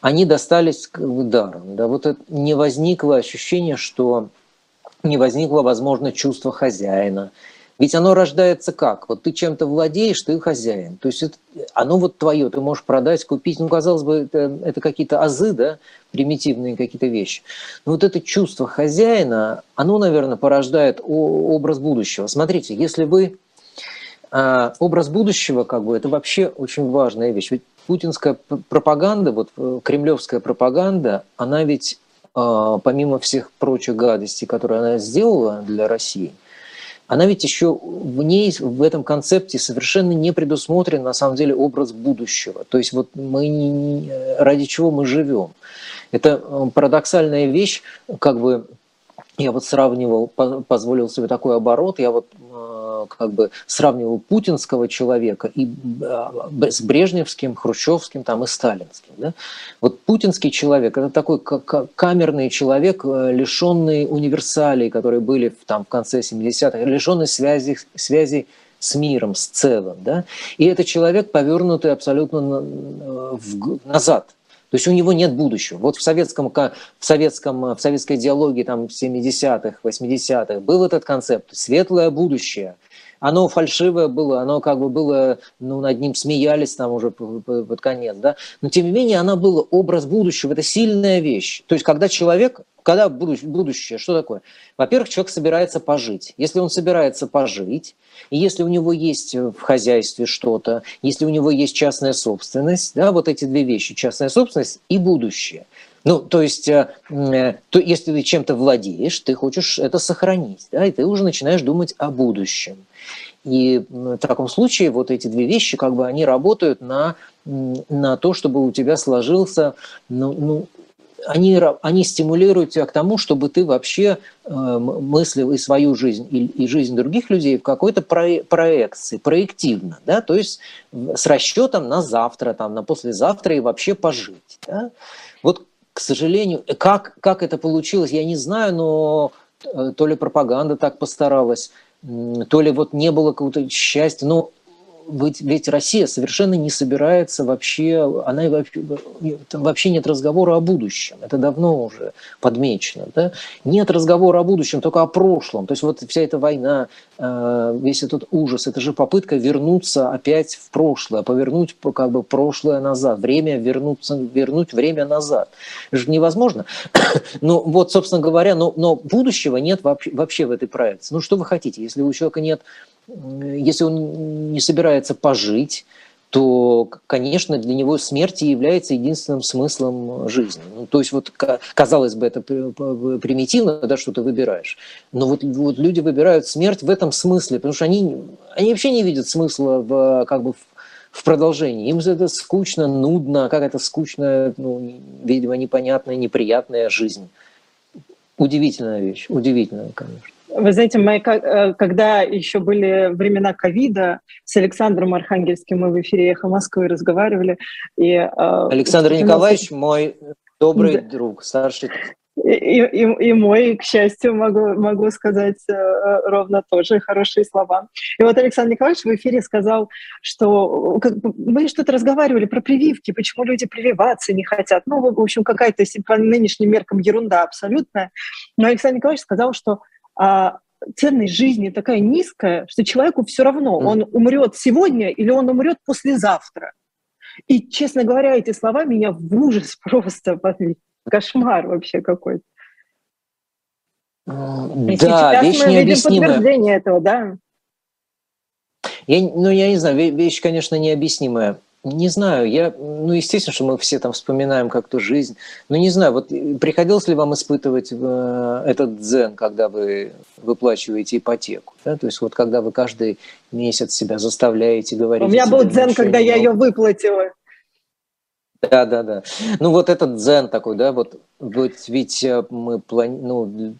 [SPEAKER 2] они достались даром. Да, вот это не возникло ощущение, что не возникло, возможно, чувство хозяина. Ведь оно рождается как? Вот ты чем-то владеешь, ты хозяин. То есть это, оно вот твое, ты можешь продать, купить. Ну, казалось бы, это, это какие-то азы, да, примитивные какие-то вещи. Но вот это чувство хозяина, оно, наверное, порождает образ будущего. Смотрите, если вы а образ будущего, как бы, это вообще очень важная вещь. Ведь путинская пропаганда, вот э, кремлевская пропаганда, она ведь а, помимо всех прочих гадостей, которые она сделала для России, она ведь еще в ней, в этом концепте совершенно не предусмотрен на самом деле образ будущего. То есть вот мы не, ради чего мы живем. Это э, парадоксальная вещь, как бы я вот сравнивал, позволил себе такой оборот, я вот э, как бы сравнивал путинского человека и э, с брежневским, хрущевским там и сталинским. Да? Вот путинский человек – это такой камерный человек, э, лишенный универсалей, которые были там в конце 70-х, лишенный связи, связи с миром, с целым. Да? И это человек, повернутый абсолютно назад – то есть у него нет будущего. Вот в советском, в советском, в советской идеологии там 70-х, 80-х был этот концепт «светлое будущее». Оно фальшивое было, оно как бы было, ну, над ним смеялись там уже под конец, да. Но тем не менее, оно было образ будущего, это сильная вещь. То есть когда человек когда будущее, что такое? Во-первых, человек собирается пожить. Если он собирается пожить, и если у него есть в хозяйстве что-то, если у него есть частная собственность, да, вот эти две вещи, частная собственность и будущее. Ну, то есть, э, э, то, если ты чем-то владеешь, ты хочешь это сохранить, да, и ты уже начинаешь думать о будущем. И в таком случае вот эти две вещи, как бы они работают на, на то, чтобы у тебя сложился ну, ну, они, они стимулируют тебя к тому, чтобы ты вообще э, мыслил и свою жизнь, и, и жизнь других людей в какой-то про, проекции, проективно, да, то есть с расчетом на завтра, там, на послезавтра и вообще пожить. Да? Вот, к сожалению, как, как это получилось, я не знаю, но э, то ли пропаганда так постаралась, то ли вот не было какого-то счастья, но ведь, ведь Россия совершенно не собирается вообще, она вообще, нет разговора о будущем. Это давно уже подмечено. Да? Нет разговора о будущем, только о прошлом. То есть вот вся эта война, э, весь этот ужас, это же попытка вернуться опять в прошлое, повернуть как бы прошлое назад, время вернуться, вернуть время назад. Это же невозможно. ну вот, собственно говоря, но, но будущего нет вообще, вообще в этой проекции. Ну что вы хотите, если у человека нет если он не собирается пожить, то, конечно, для него смерть является единственным смыслом жизни. Ну, то есть вот, казалось бы, это примитивно, да, что ты выбираешь. Но вот, вот люди выбирают смерть в этом смысле, потому что они, они вообще не видят смысла в, как бы, в продолжении. Им это скучно, нудно, как это скучная, ну, видимо, непонятная, неприятная жизнь. Удивительная вещь, удивительная, конечно.
[SPEAKER 1] Вы знаете, мы, э, когда еще были времена ковида, с Александром Архангельским мы в эфире «Эхо Москвы» разговаривали. И, э,
[SPEAKER 2] Александр Николаевич, мой добрый да. друг, старший
[SPEAKER 1] и, и, и мой, к счастью, могу, могу сказать э, ровно тоже хорошие слова. И вот Александр Николаевич в эфире сказал, что как, мы что-то разговаривали про прививки, почему люди прививаться не хотят. Ну, в общем, какая-то по нынешним меркам ерунда абсолютная. Но Александр Николаевич сказал, что ценность жизни такая низкая, что человеку все равно, он умрет сегодня или он умрет послезавтра. И, честно говоря, эти слова меня в ужас просто подвели кошмар вообще какой-то.
[SPEAKER 2] Да, вещь мы необъяснимая.
[SPEAKER 1] подтверждение этого, да.
[SPEAKER 2] Я, ну, я не знаю, вещь, конечно, необъяснимая. Не знаю, я, ну, естественно, что мы все там вспоминаем как-то жизнь, но не знаю, вот приходилось ли вам испытывать э, этот дзен, когда вы выплачиваете ипотеку, да? то есть вот когда вы каждый месяц себя заставляете говорить...
[SPEAKER 1] У меня был дзен, когда я ее выплатила.
[SPEAKER 2] Да, да, да. Ну вот этот дзен такой, да, вот, вот ведь э, мы плани... ну,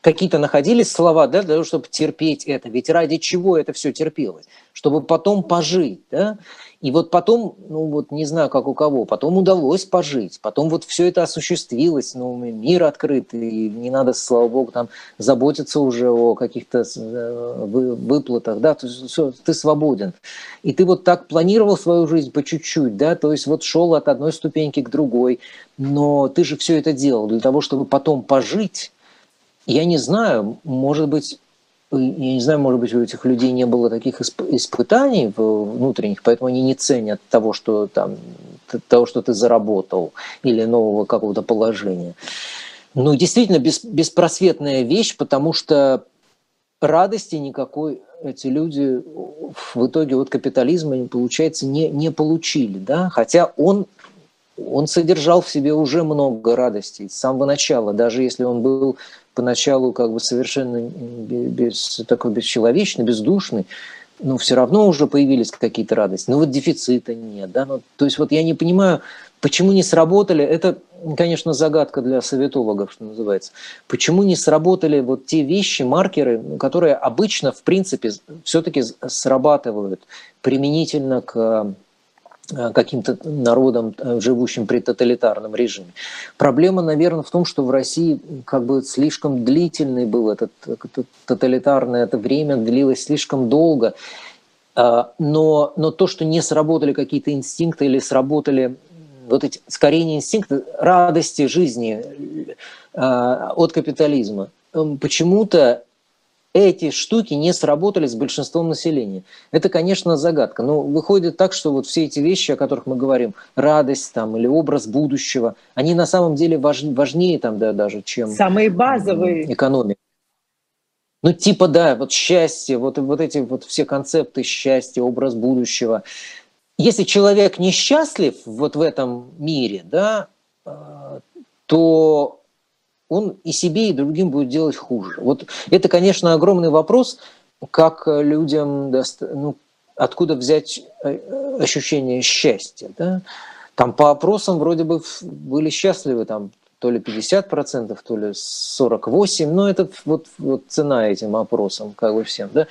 [SPEAKER 2] какие-то находились слова, да, для того, чтобы терпеть это. Ведь ради чего это все терпелось? Чтобы потом пожить, да? И вот потом, ну вот не знаю, как у кого, потом удалось пожить, потом вот все это осуществилось, ну мир открыт, и не надо, слава богу, там заботиться уже о каких-то э, выплатах, да, есть все, ты свободен. И ты вот так планировал свою жизнь по чуть-чуть, да, то есть вот шел от одной ступеньки к другой, но ты же все это делал для того, чтобы потом пожить, я не знаю, может быть, я не знаю, может быть, у этих людей не было таких испытаний внутренних, поэтому они не ценят того, что там, того, что ты заработал, или нового какого-то положения. Ну, действительно, бес, беспросветная вещь, потому что радости никакой эти люди в итоге от капитализма, получается, не, не получили. Да? Хотя он он содержал в себе уже много радостей с самого начала, даже если он был поначалу как бы совершенно без, такой бесчеловечный, бездушный, но все равно уже появились какие-то радости. Но вот дефицита нет. Да? Ну, то есть вот я не понимаю, почему не сработали, это, конечно, загадка для советологов, что называется, почему не сработали вот те вещи, маркеры, которые обычно, в принципе, все-таки срабатывают применительно к каким-то народом, э, живущим при тоталитарном режиме. Проблема, наверное, в том, что в России как бы слишком длительный был этот, этот тоталитарное это время, длилось слишком долго. А, но, но то, что не сработали какие-то инстинкты или сработали вот эти, скорее не инстинкты, радости жизни э, от капитализма, почему-то эти штуки не сработали с большинством населения. Это, конечно, загадка. Но выходит так, что вот все эти вещи, о которых мы говорим, радость там, или образ будущего, они на самом деле важ, важнее там, да, даже, чем
[SPEAKER 1] Самые базовые.
[SPEAKER 2] экономика. Ну, типа, да, вот счастье, вот, вот эти вот все концепты счастья, образ будущего. Если человек несчастлив вот в этом мире, да, э, то он и себе, и другим будет делать хуже. Вот это, конечно, огромный вопрос, как людям, ну, откуда взять э, ощущение счастья. Да? Там по опросам вроде бы были счастливы там то ли 50%, то ли 48%, но это вот, вот цена этим опросам, как бы всем, да.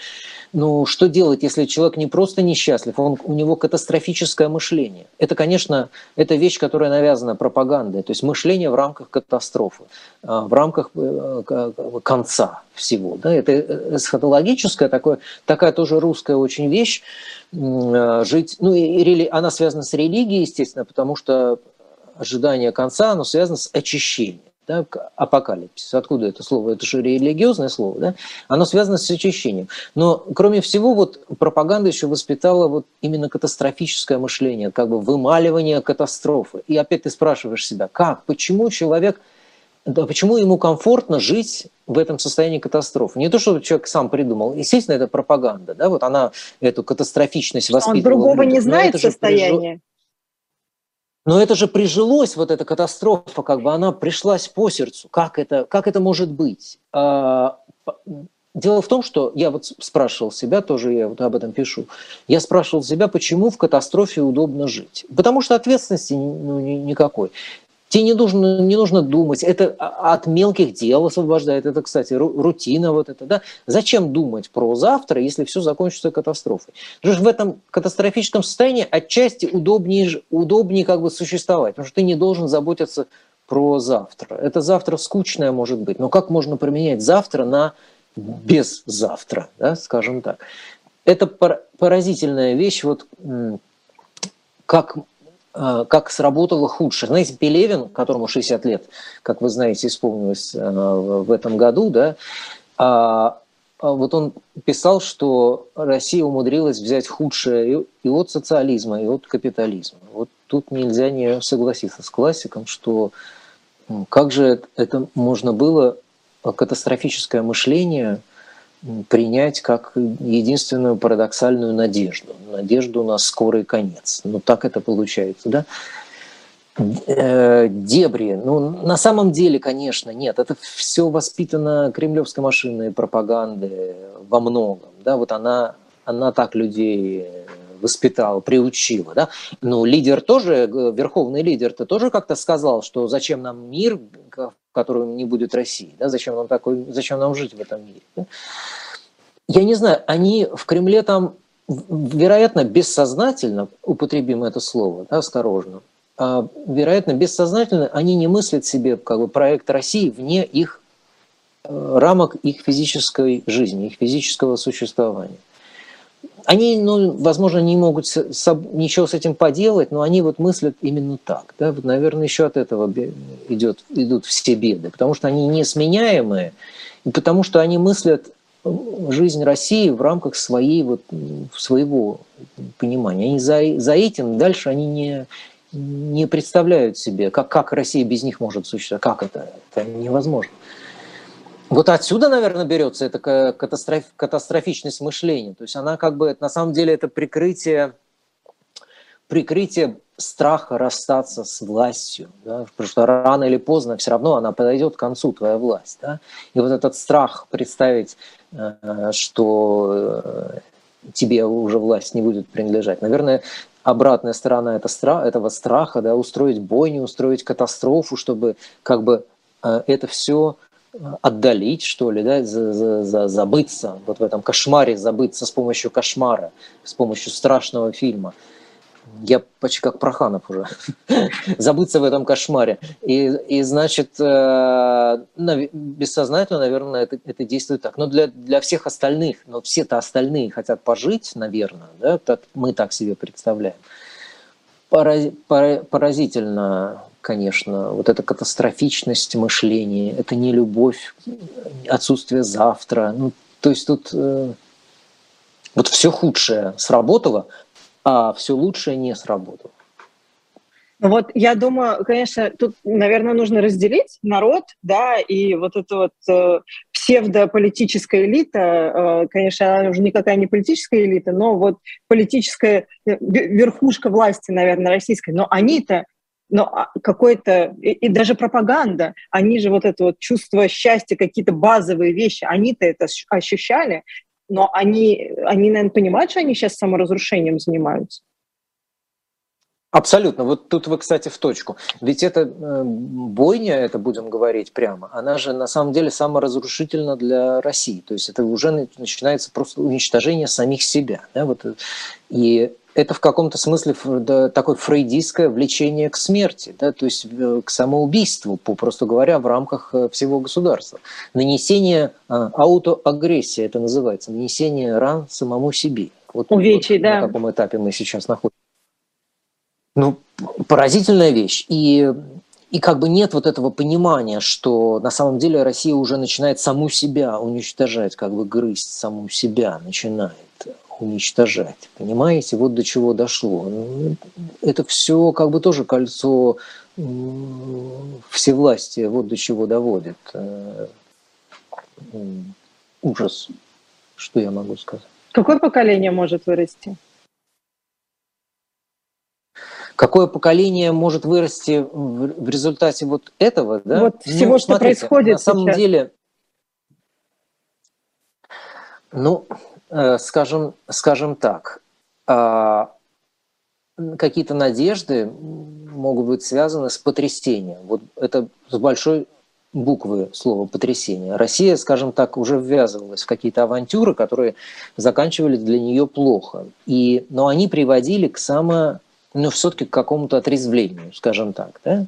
[SPEAKER 2] Ну, что делать, если человек не просто несчастлив, он, у него катастрофическое мышление. Это, конечно, это вещь, которая навязана пропагандой, то есть мышление в рамках катастрофы, а, в рамках э, конца всего, да. Это эсхатологическая, такое, такая тоже русская очень вещь, э, жить, ну, и она связана с религией, естественно, потому что ожидание конца, оно связано с очищением. Да, апокалипсис. Откуда это слово? Это же религиозное слово, да? Оно связано с очищением. Но, кроме всего, вот пропаганда еще воспитала вот именно катастрофическое мышление, как бы вымаливание катастрофы. И опять ты спрашиваешь себя, как, почему человек, да, почему ему комфортно жить в этом состоянии катастрофы? Не то, что человек сам придумал. Естественно, это пропаганда, да, вот она эту катастрофичность воспитывала.
[SPEAKER 1] Он другого не знает состояния.
[SPEAKER 2] Но это же прижилось, вот эта катастрофа, как бы она пришлась по сердцу. Как это, как это может быть? А, дело в том, что я вот спрашивал себя, тоже я вот об этом пишу, я спрашивал себя, почему в катастрофе удобно жить. Потому что ответственности ну, никакой. Тебе не нужно, не нужно думать. Это от мелких дел освобождает. Это, кстати, рутина вот это. Да? Зачем думать про завтра, если все закончится катастрофой? Потому что в этом катастрофическом состоянии отчасти удобнее, удобнее как бы существовать. Потому что ты не должен заботиться про завтра. Это завтра скучное может быть. Но как можно применять завтра на без завтра, да, скажем так. Это поразительная вещь, вот как как сработало худшее. Знаете, Пелевин, которому 60 лет, как вы знаете, исполнилось э, в этом году, да, а, а вот он писал, что Россия умудрилась взять худшее и от социализма, и от капитализма. Вот тут нельзя не согласиться с классиком, что как же это можно было, катастрофическое мышление – принять как единственную парадоксальную надежду, надежду на скорый конец. Ну так это получается, да? Э, дебри. Ну, на самом деле, конечно, нет. Это все воспитано кремлевской машиной пропаганды во многом. Да, вот она, она так людей воспитала, приучила. Да? Ну, лидер тоже, верховный лидер-то тоже как-то сказал, что зачем нам мир, в котором не будет России, да? зачем, нам такой, зачем нам жить в этом мире. Да? Я не знаю, они в Кремле там, вероятно, бессознательно, употребим это слово, да, осторожно, а, вероятно, бессознательно они не мыслят себе как бы, проект России вне их э, рамок их физической жизни, их физического существования они, ну, возможно, не могут ничего с этим поделать, но они вот мыслят именно так. Да? Вот, наверное, еще от этого идет, идут все беды, потому что они несменяемые, и потому что они мыслят жизнь России в рамках своей, вот, своего понимания. Они за, за этим дальше они не, не представляют себе, как, как Россия без них может существовать, как это, это невозможно. Вот отсюда, наверное, берется эта катастроф, катастрофичность мышления. То есть она как бы, на самом деле, это прикрытие, прикрытие страха расстаться с властью, да? потому что рано или поздно все равно она подойдет к концу, твоя власть. Да? И вот этот страх представить, э, что э, тебе уже власть не будет принадлежать. Наверное, обратная сторона этого страха, да, устроить бойню, устроить катастрофу, чтобы как бы э, это все отдалить, что ли, да, за, за, за, забыться, вот в этом кошмаре забыться с помощью кошмара, с помощью страшного фильма. Я почти как Проханов уже. забыться в этом кошмаре. И, и значит, э, бессознательно, наверное, это, это действует так. Но для, для всех остальных, но все-то остальные хотят пожить, наверное, да, так, мы так себе представляем. Поразительно конечно, вот эта катастрофичность мышления, это не любовь, отсутствие завтра. Ну, то есть тут э, вот все худшее сработало, а все лучшее не сработало.
[SPEAKER 1] Ну вот я думаю, конечно, тут, наверное, нужно разделить народ, да, и вот это вот э, псевдополитическая элита, э, конечно, она уже никакая не политическая элита, но вот политическая э, верхушка власти, наверное, российской, но они-то но а, какой-то, и, и даже пропаганда, они же вот это вот чувство счастья, какие-то базовые вещи, они-то это ощущали, но они, они, наверное, понимают, что они сейчас саморазрушением занимаются.
[SPEAKER 2] Абсолютно. Вот тут вы, кстати, в точку. Ведь это э, бойня, это будем говорить прямо, она же на самом деле саморазрушительна для России. То есть это уже начинается просто уничтожение самих себя. Да? Вот, и это в каком-то смысле да, такое фрейдистское влечение к смерти, да, то есть э, к самоубийству, попросту говоря, в рамках э, всего государства. Нанесение а, аутоагрессии, это называется, нанесение ран самому себе.
[SPEAKER 1] Вот, Увечий,
[SPEAKER 2] вот,
[SPEAKER 1] да.
[SPEAKER 2] На каком этапе мы сейчас находимся. Ну, поразительная вещь. И и как бы нет вот этого понимания, что на самом деле Россия уже начинает саму себя уничтожать, как бы грызть саму себя начинает уничтожать. Понимаете, вот до чего дошло. Ну, это все как бы тоже кольцо всевластия, вот до чего доводит. Э, ужас, что я могу сказать.
[SPEAKER 1] Какое поколение может вырасти?
[SPEAKER 2] Какое поколение может вырасти в результате вот этого, да?
[SPEAKER 1] Вот всего, ну, что происходит
[SPEAKER 2] На самом сейчас. деле, ну, скажем, скажем так, а, какие-то надежды могут быть связаны с потрясением. Вот это с большой буквы слова «потрясение». Россия, скажем так, уже ввязывалась в какие-то авантюры, которые заканчивались для нее плохо. И, но они приводили к само ну, все-таки к какому-то отрезвлению, скажем так. Да?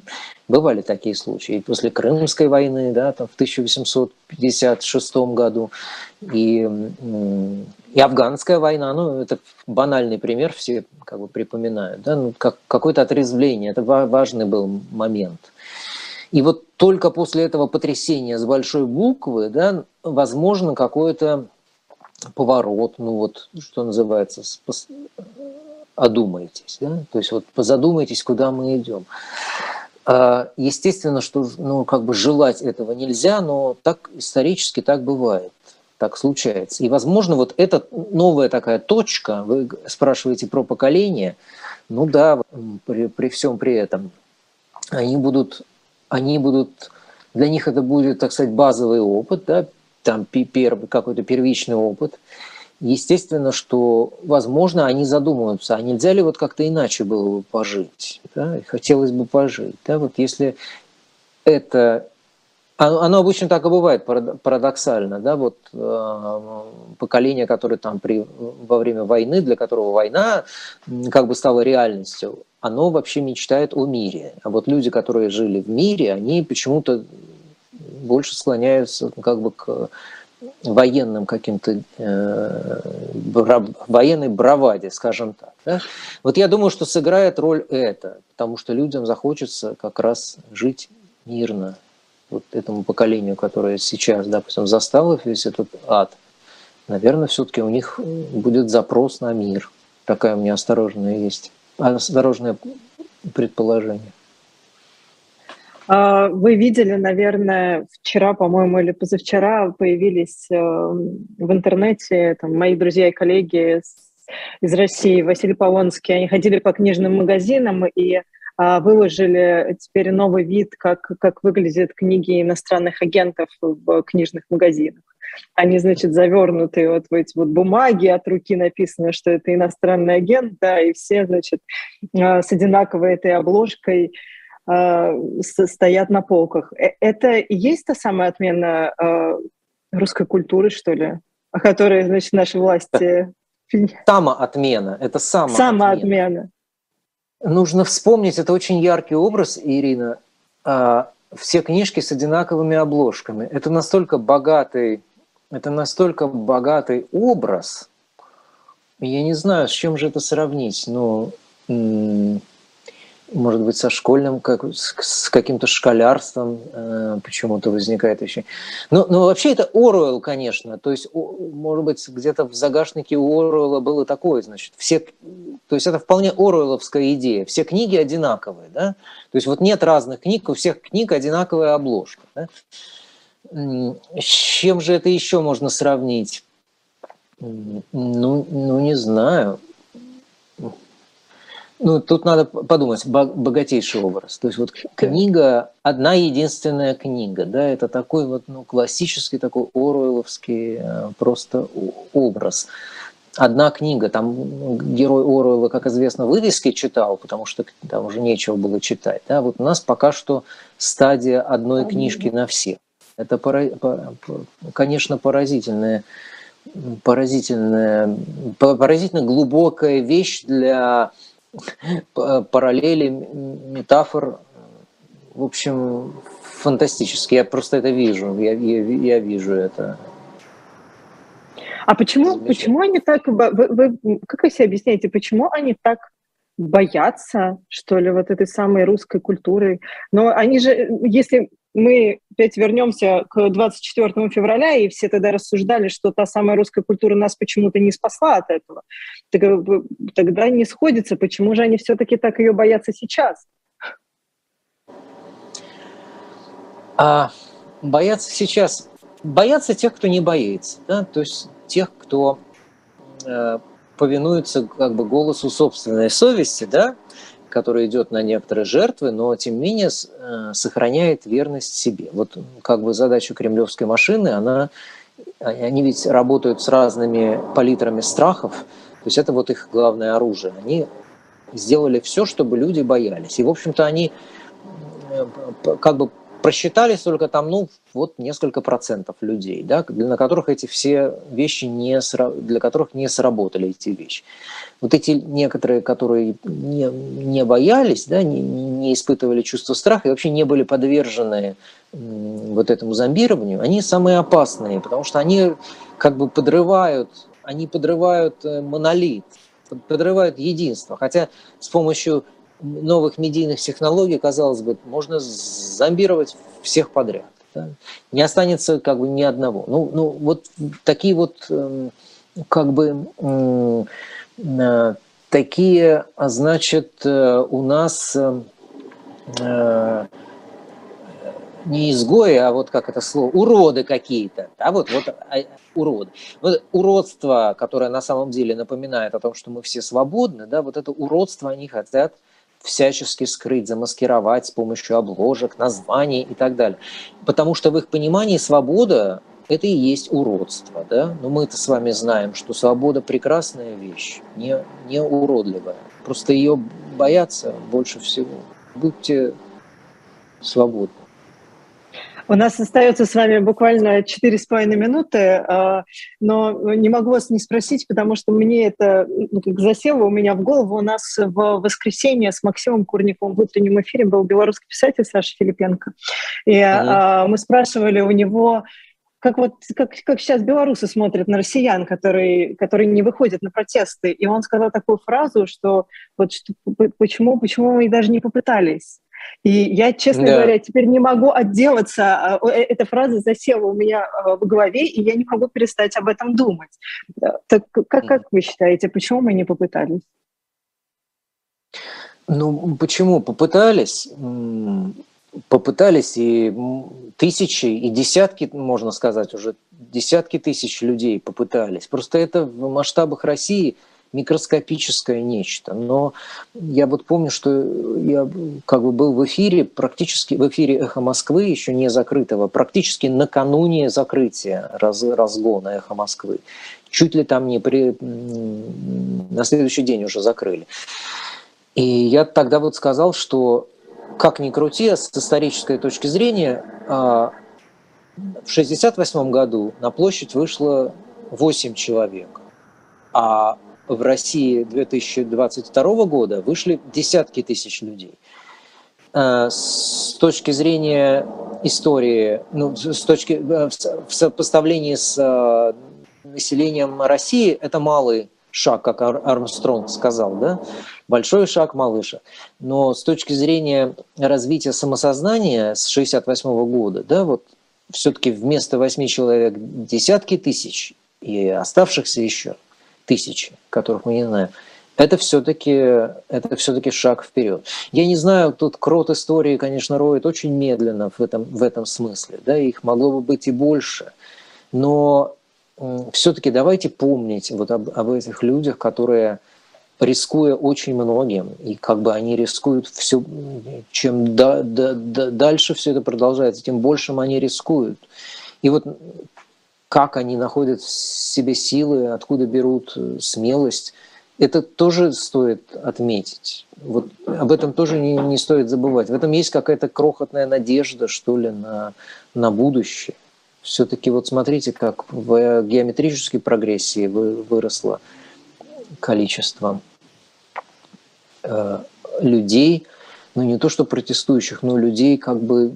[SPEAKER 2] Бывали такие случаи. И после Крымской войны, да, там, в 1856 году, и, и Афганская война, ну, это банальный пример, все как бы припоминают, да, ну, как, какое-то отрезвление, это важный был момент. И вот только после этого потрясения с большой буквы, да, возможно, какой-то поворот, ну вот, что называется, одумайтесь, да? то есть вот позадумайтесь, куда мы идем. А, естественно, что ну, как бы желать этого нельзя, но так исторически так бывает, так случается. И, возможно, вот эта новая такая точка, вы спрашиваете про поколение, ну да, при, при всем при этом, они будут, они будут, для них это будет, так сказать, базовый опыт, да, там первый какой-то первичный опыт, естественно, что, возможно, они задумываются, а нельзя ли вот как-то иначе было бы пожить? Да? хотелось бы пожить. Да? Вот если это... Оно обычно так и бывает, парадоксально. Да? Вот, э, поколение, которое там при, во время войны, для которого война как бы стала реальностью, оно вообще мечтает о мире. А вот люди, которые жили в мире, они почему-то больше склоняются как бы к военным каким-то э, военной браваде, скажем так. Да? Вот я думаю, что сыграет роль это, потому что людям захочется как раз жить мирно. Вот этому поколению, которое сейчас, допустим, застало весь этот ад, наверное, все-таки у них будет запрос на мир. Такая у меня осторожная есть, осторожное предположение.
[SPEAKER 1] А, вы видели, наверное, вчера, по-моему, или позавчера появились э, в интернете там, мои друзья и коллеги из России, Василий Полонский, они ходили по книжным магазинам и а, выложили теперь новый вид, как, как выглядят книги иностранных агентов в книжных магазинах. Они, значит, завернуты вот в эти вот бумаги, от руки написано, что это иностранный агент, да, и все, значит, а, с одинаковой этой обложкой стоят на полках. Э, это и есть та самая отмена э, русской культуры, что ли, о которой, значит, наши власти...
[SPEAKER 2] Самоотмена, это самоотмена. Самоотмена. Нужно вспомнить, это очень яркий образ, Ирина. Все книжки с одинаковыми обложками. Это настолько богатый, это настолько богатый образ. Я не знаю, с чем же это сравнить, но может быть, со школьным, как, с каким-то школярством э, почему-то возникает еще. Ну, ну, вообще это Оруэлл, конечно. То есть, может быть, где-то в загашнике у Оруэлла было такое, значит, все... То есть это вполне Оруэлловская идея. Все книги одинаковые, да? То есть вот нет разных книг, у всех книг одинаковая обложка, да? С чем же это еще можно сравнить? Ну, ну не знаю. Ну, тут надо подумать, богатейший образ. То есть вот книга, одна единственная книга, да, это такой вот ну, классический такой оруэлловский э, просто образ. Одна книга, там герой Оруэлла, как известно, вывески читал, потому что там уже нечего было читать. Да? Вот у нас пока что стадия одной книжки на всех. Это, конечно, поразительная, поразительная, поразительно глубокая вещь для параллели, метафор, в общем, фантастически. Я просто это вижу, я, я, я вижу это.
[SPEAKER 1] А почему, почему они так, вы, вы, как вы себе объясняете, почему они так боятся, что ли, вот этой самой русской культуры? Но они же, если мы опять вернемся к 24 февраля, и все тогда рассуждали, что та самая русская культура нас почему-то не спасла от этого. Тогда не сходится, почему же они все-таки так ее боятся сейчас?
[SPEAKER 2] А, боятся сейчас, боятся тех, кто не боится, да? то есть тех, кто э, повинуется как бы голосу собственной совести, да, который идет на некоторые жертвы, но тем не менее э, сохраняет верность себе. Вот как бы задача кремлевской машины, она, они ведь работают с разными палитрами страхов, то есть это вот их главное оружие. Они сделали все, чтобы люди боялись. И, в общем-то, они э, как бы просчитались только там, ну, вот несколько процентов людей, да, на которых эти все вещи не, для которых не сработали эти вещи. Вот эти некоторые, которые не, не боялись, да, не, не испытывали чувство страха и вообще не были подвержены вот этому зомбированию, они самые опасные, потому что они как бы подрывают, они подрывают э, монолит, подрывают единство. Хотя с помощью новых медийных технологий, казалось бы, можно зомбировать всех подряд. Да? Не останется как бы ни одного. Ну, ну вот такие вот эм, как бы э, такие, а значит, э, у нас э, не изгои, а вот как это слово, уроды какие-то, да, вот, вот а, уроды. Вот уродство, которое на самом деле напоминает о том, что мы все свободны, да, вот это уродство они хотят всячески скрыть, замаскировать с помощью обложек, названий и так далее. Потому что в их понимании свобода – это и есть уродство. Да? Но мы-то с вами знаем, что свобода – прекрасная вещь, не, не уродливая. Просто ее боятся больше всего. Будьте свободны.
[SPEAKER 1] У нас остается с вами буквально четыре с половиной минуты, а, но не могу вас не спросить, потому что мне это ну, как засело у меня в голову. У нас в воскресенье с Максимом Курниковым в утреннем эфире был белорусский писатель Саша Филипенко. И mm-hmm. мы спрашивали у него, как вот как, как сейчас белорусы смотрят на россиян, которые, которые не выходят на протесты. И он сказал такую фразу, что вот что, почему, почему мы даже не попытались. И я, честно да. говоря, теперь не могу отделаться. А, э, эта фраза засела у меня а, в голове, и я не могу перестать об этом думать. Так как, как вы считаете, почему мы не попытались?
[SPEAKER 2] Ну, почему попытались? Попытались и тысячи, и десятки, можно сказать, уже десятки тысяч людей попытались. Просто это в масштабах России – микроскопическое нечто. Но я вот помню, что я как бы был в эфире, практически в эфире «Эхо Москвы», еще не закрытого, практически накануне закрытия раз, разгона «Эхо Москвы». Чуть ли там не при... На следующий день уже закрыли. И я тогда вот сказал, что как ни крути, с исторической точки зрения, а, в 1968 году на площадь вышло 8 человек, а в России 2022 года вышли десятки тысяч людей. Э, с точки зрения истории, ну, с точки, э, в сопоставлении с э, населением России, это малый шаг, как Армстронг сказал, да? Большой шаг, малый шаг. Но с точки зрения развития самосознания с 68 года, да, вот все-таки вместо 8 человек десятки тысяч и оставшихся еще – тысячи, которых мы не знаем, это все-таки это все-таки шаг вперед. Я не знаю, тут крот истории, конечно, роет очень медленно в этом, в этом смысле. Да, их могло бы быть и больше. Но все-таки давайте помнить вот об, об этих людях, которые рискуя очень многим, и как бы они рискуют все, чем да, да, да, дальше все это продолжается, тем большим они рискуют. И вот как они находят в себе силы, откуда берут э, смелость. Это тоже стоит отметить. Вот об этом тоже не, не стоит забывать. В этом есть какая-то крохотная надежда, что ли, на, на будущее. Все-таки вот смотрите, как в геометрической прогрессии выросло количество э, людей, ну не то что протестующих, но людей как бы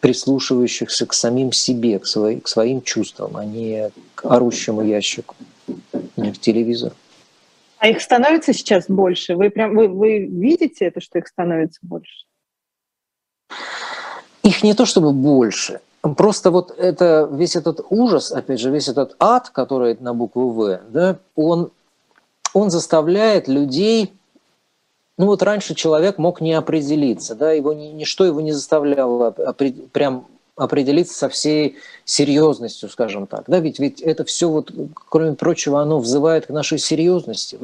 [SPEAKER 2] прислушивающихся к самим себе, к, свои, к своим чувствам, а не к орущему ящику, не к телевизору.
[SPEAKER 1] А их становится сейчас больше? Вы прям вы, вы видите это, что их становится больше?
[SPEAKER 2] Их не то чтобы больше. Просто вот это, весь этот ужас, опять же, весь этот ад, который на букву В, да, он, он заставляет людей ну вот раньше человек мог не определиться, да, его ничто его не заставляло прям определиться со всей серьезностью, скажем так. Да, ведь, ведь это все, вот, кроме прочего, оно взывает к нашей серьезности.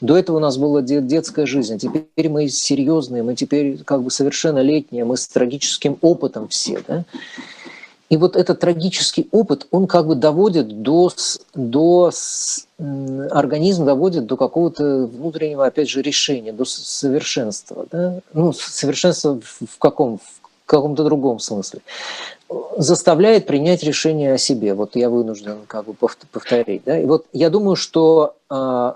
[SPEAKER 2] До этого у нас была детская жизнь, а теперь мы серьезные, мы теперь как бы совершеннолетние, мы с трагическим опытом все. Да? И вот этот трагический опыт, он как бы доводит до, до организм доводит до какого-то внутреннего, опять же, решения, до совершенства. Да? Ну, совершенства в каком? В каком-то другом смысле. Заставляет принять решение о себе. Вот я вынужден как бы повторить. Да? И вот я думаю, что э,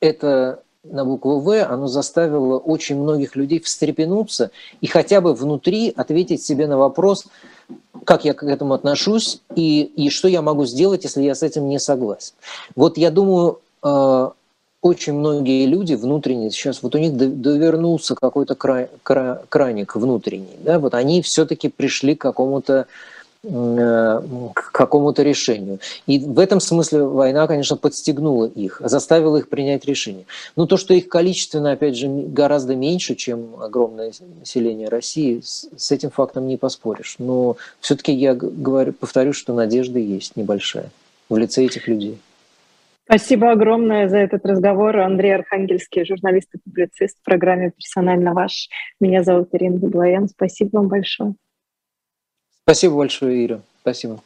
[SPEAKER 2] это на букву В, оно заставило очень многих людей встрепенуться и хотя бы внутри ответить себе на вопрос – как я к этому отношусь и, и что я могу сделать, если я с этим не согласен. Вот я думаю, э, очень многие люди внутренние, сейчас вот у них довернулся какой-то край, край, краник внутренний, да, вот они все-таки пришли к какому-то к какому-то решению. И в этом смысле война, конечно, подстегнула их, заставила их принять решение. Но то, что их количественно, опять же, гораздо меньше, чем огромное население России, с этим фактом не поспоришь. Но все-таки я говорю, повторю, что надежда есть небольшая в лице этих людей.
[SPEAKER 1] Спасибо огромное за этот разговор. Андрей Архангельский, журналист и публицист в программе «Персонально ваш». Меня зовут Ирина Беглоян. Спасибо вам большое.
[SPEAKER 2] Спасибо большое, Ира. Спасибо.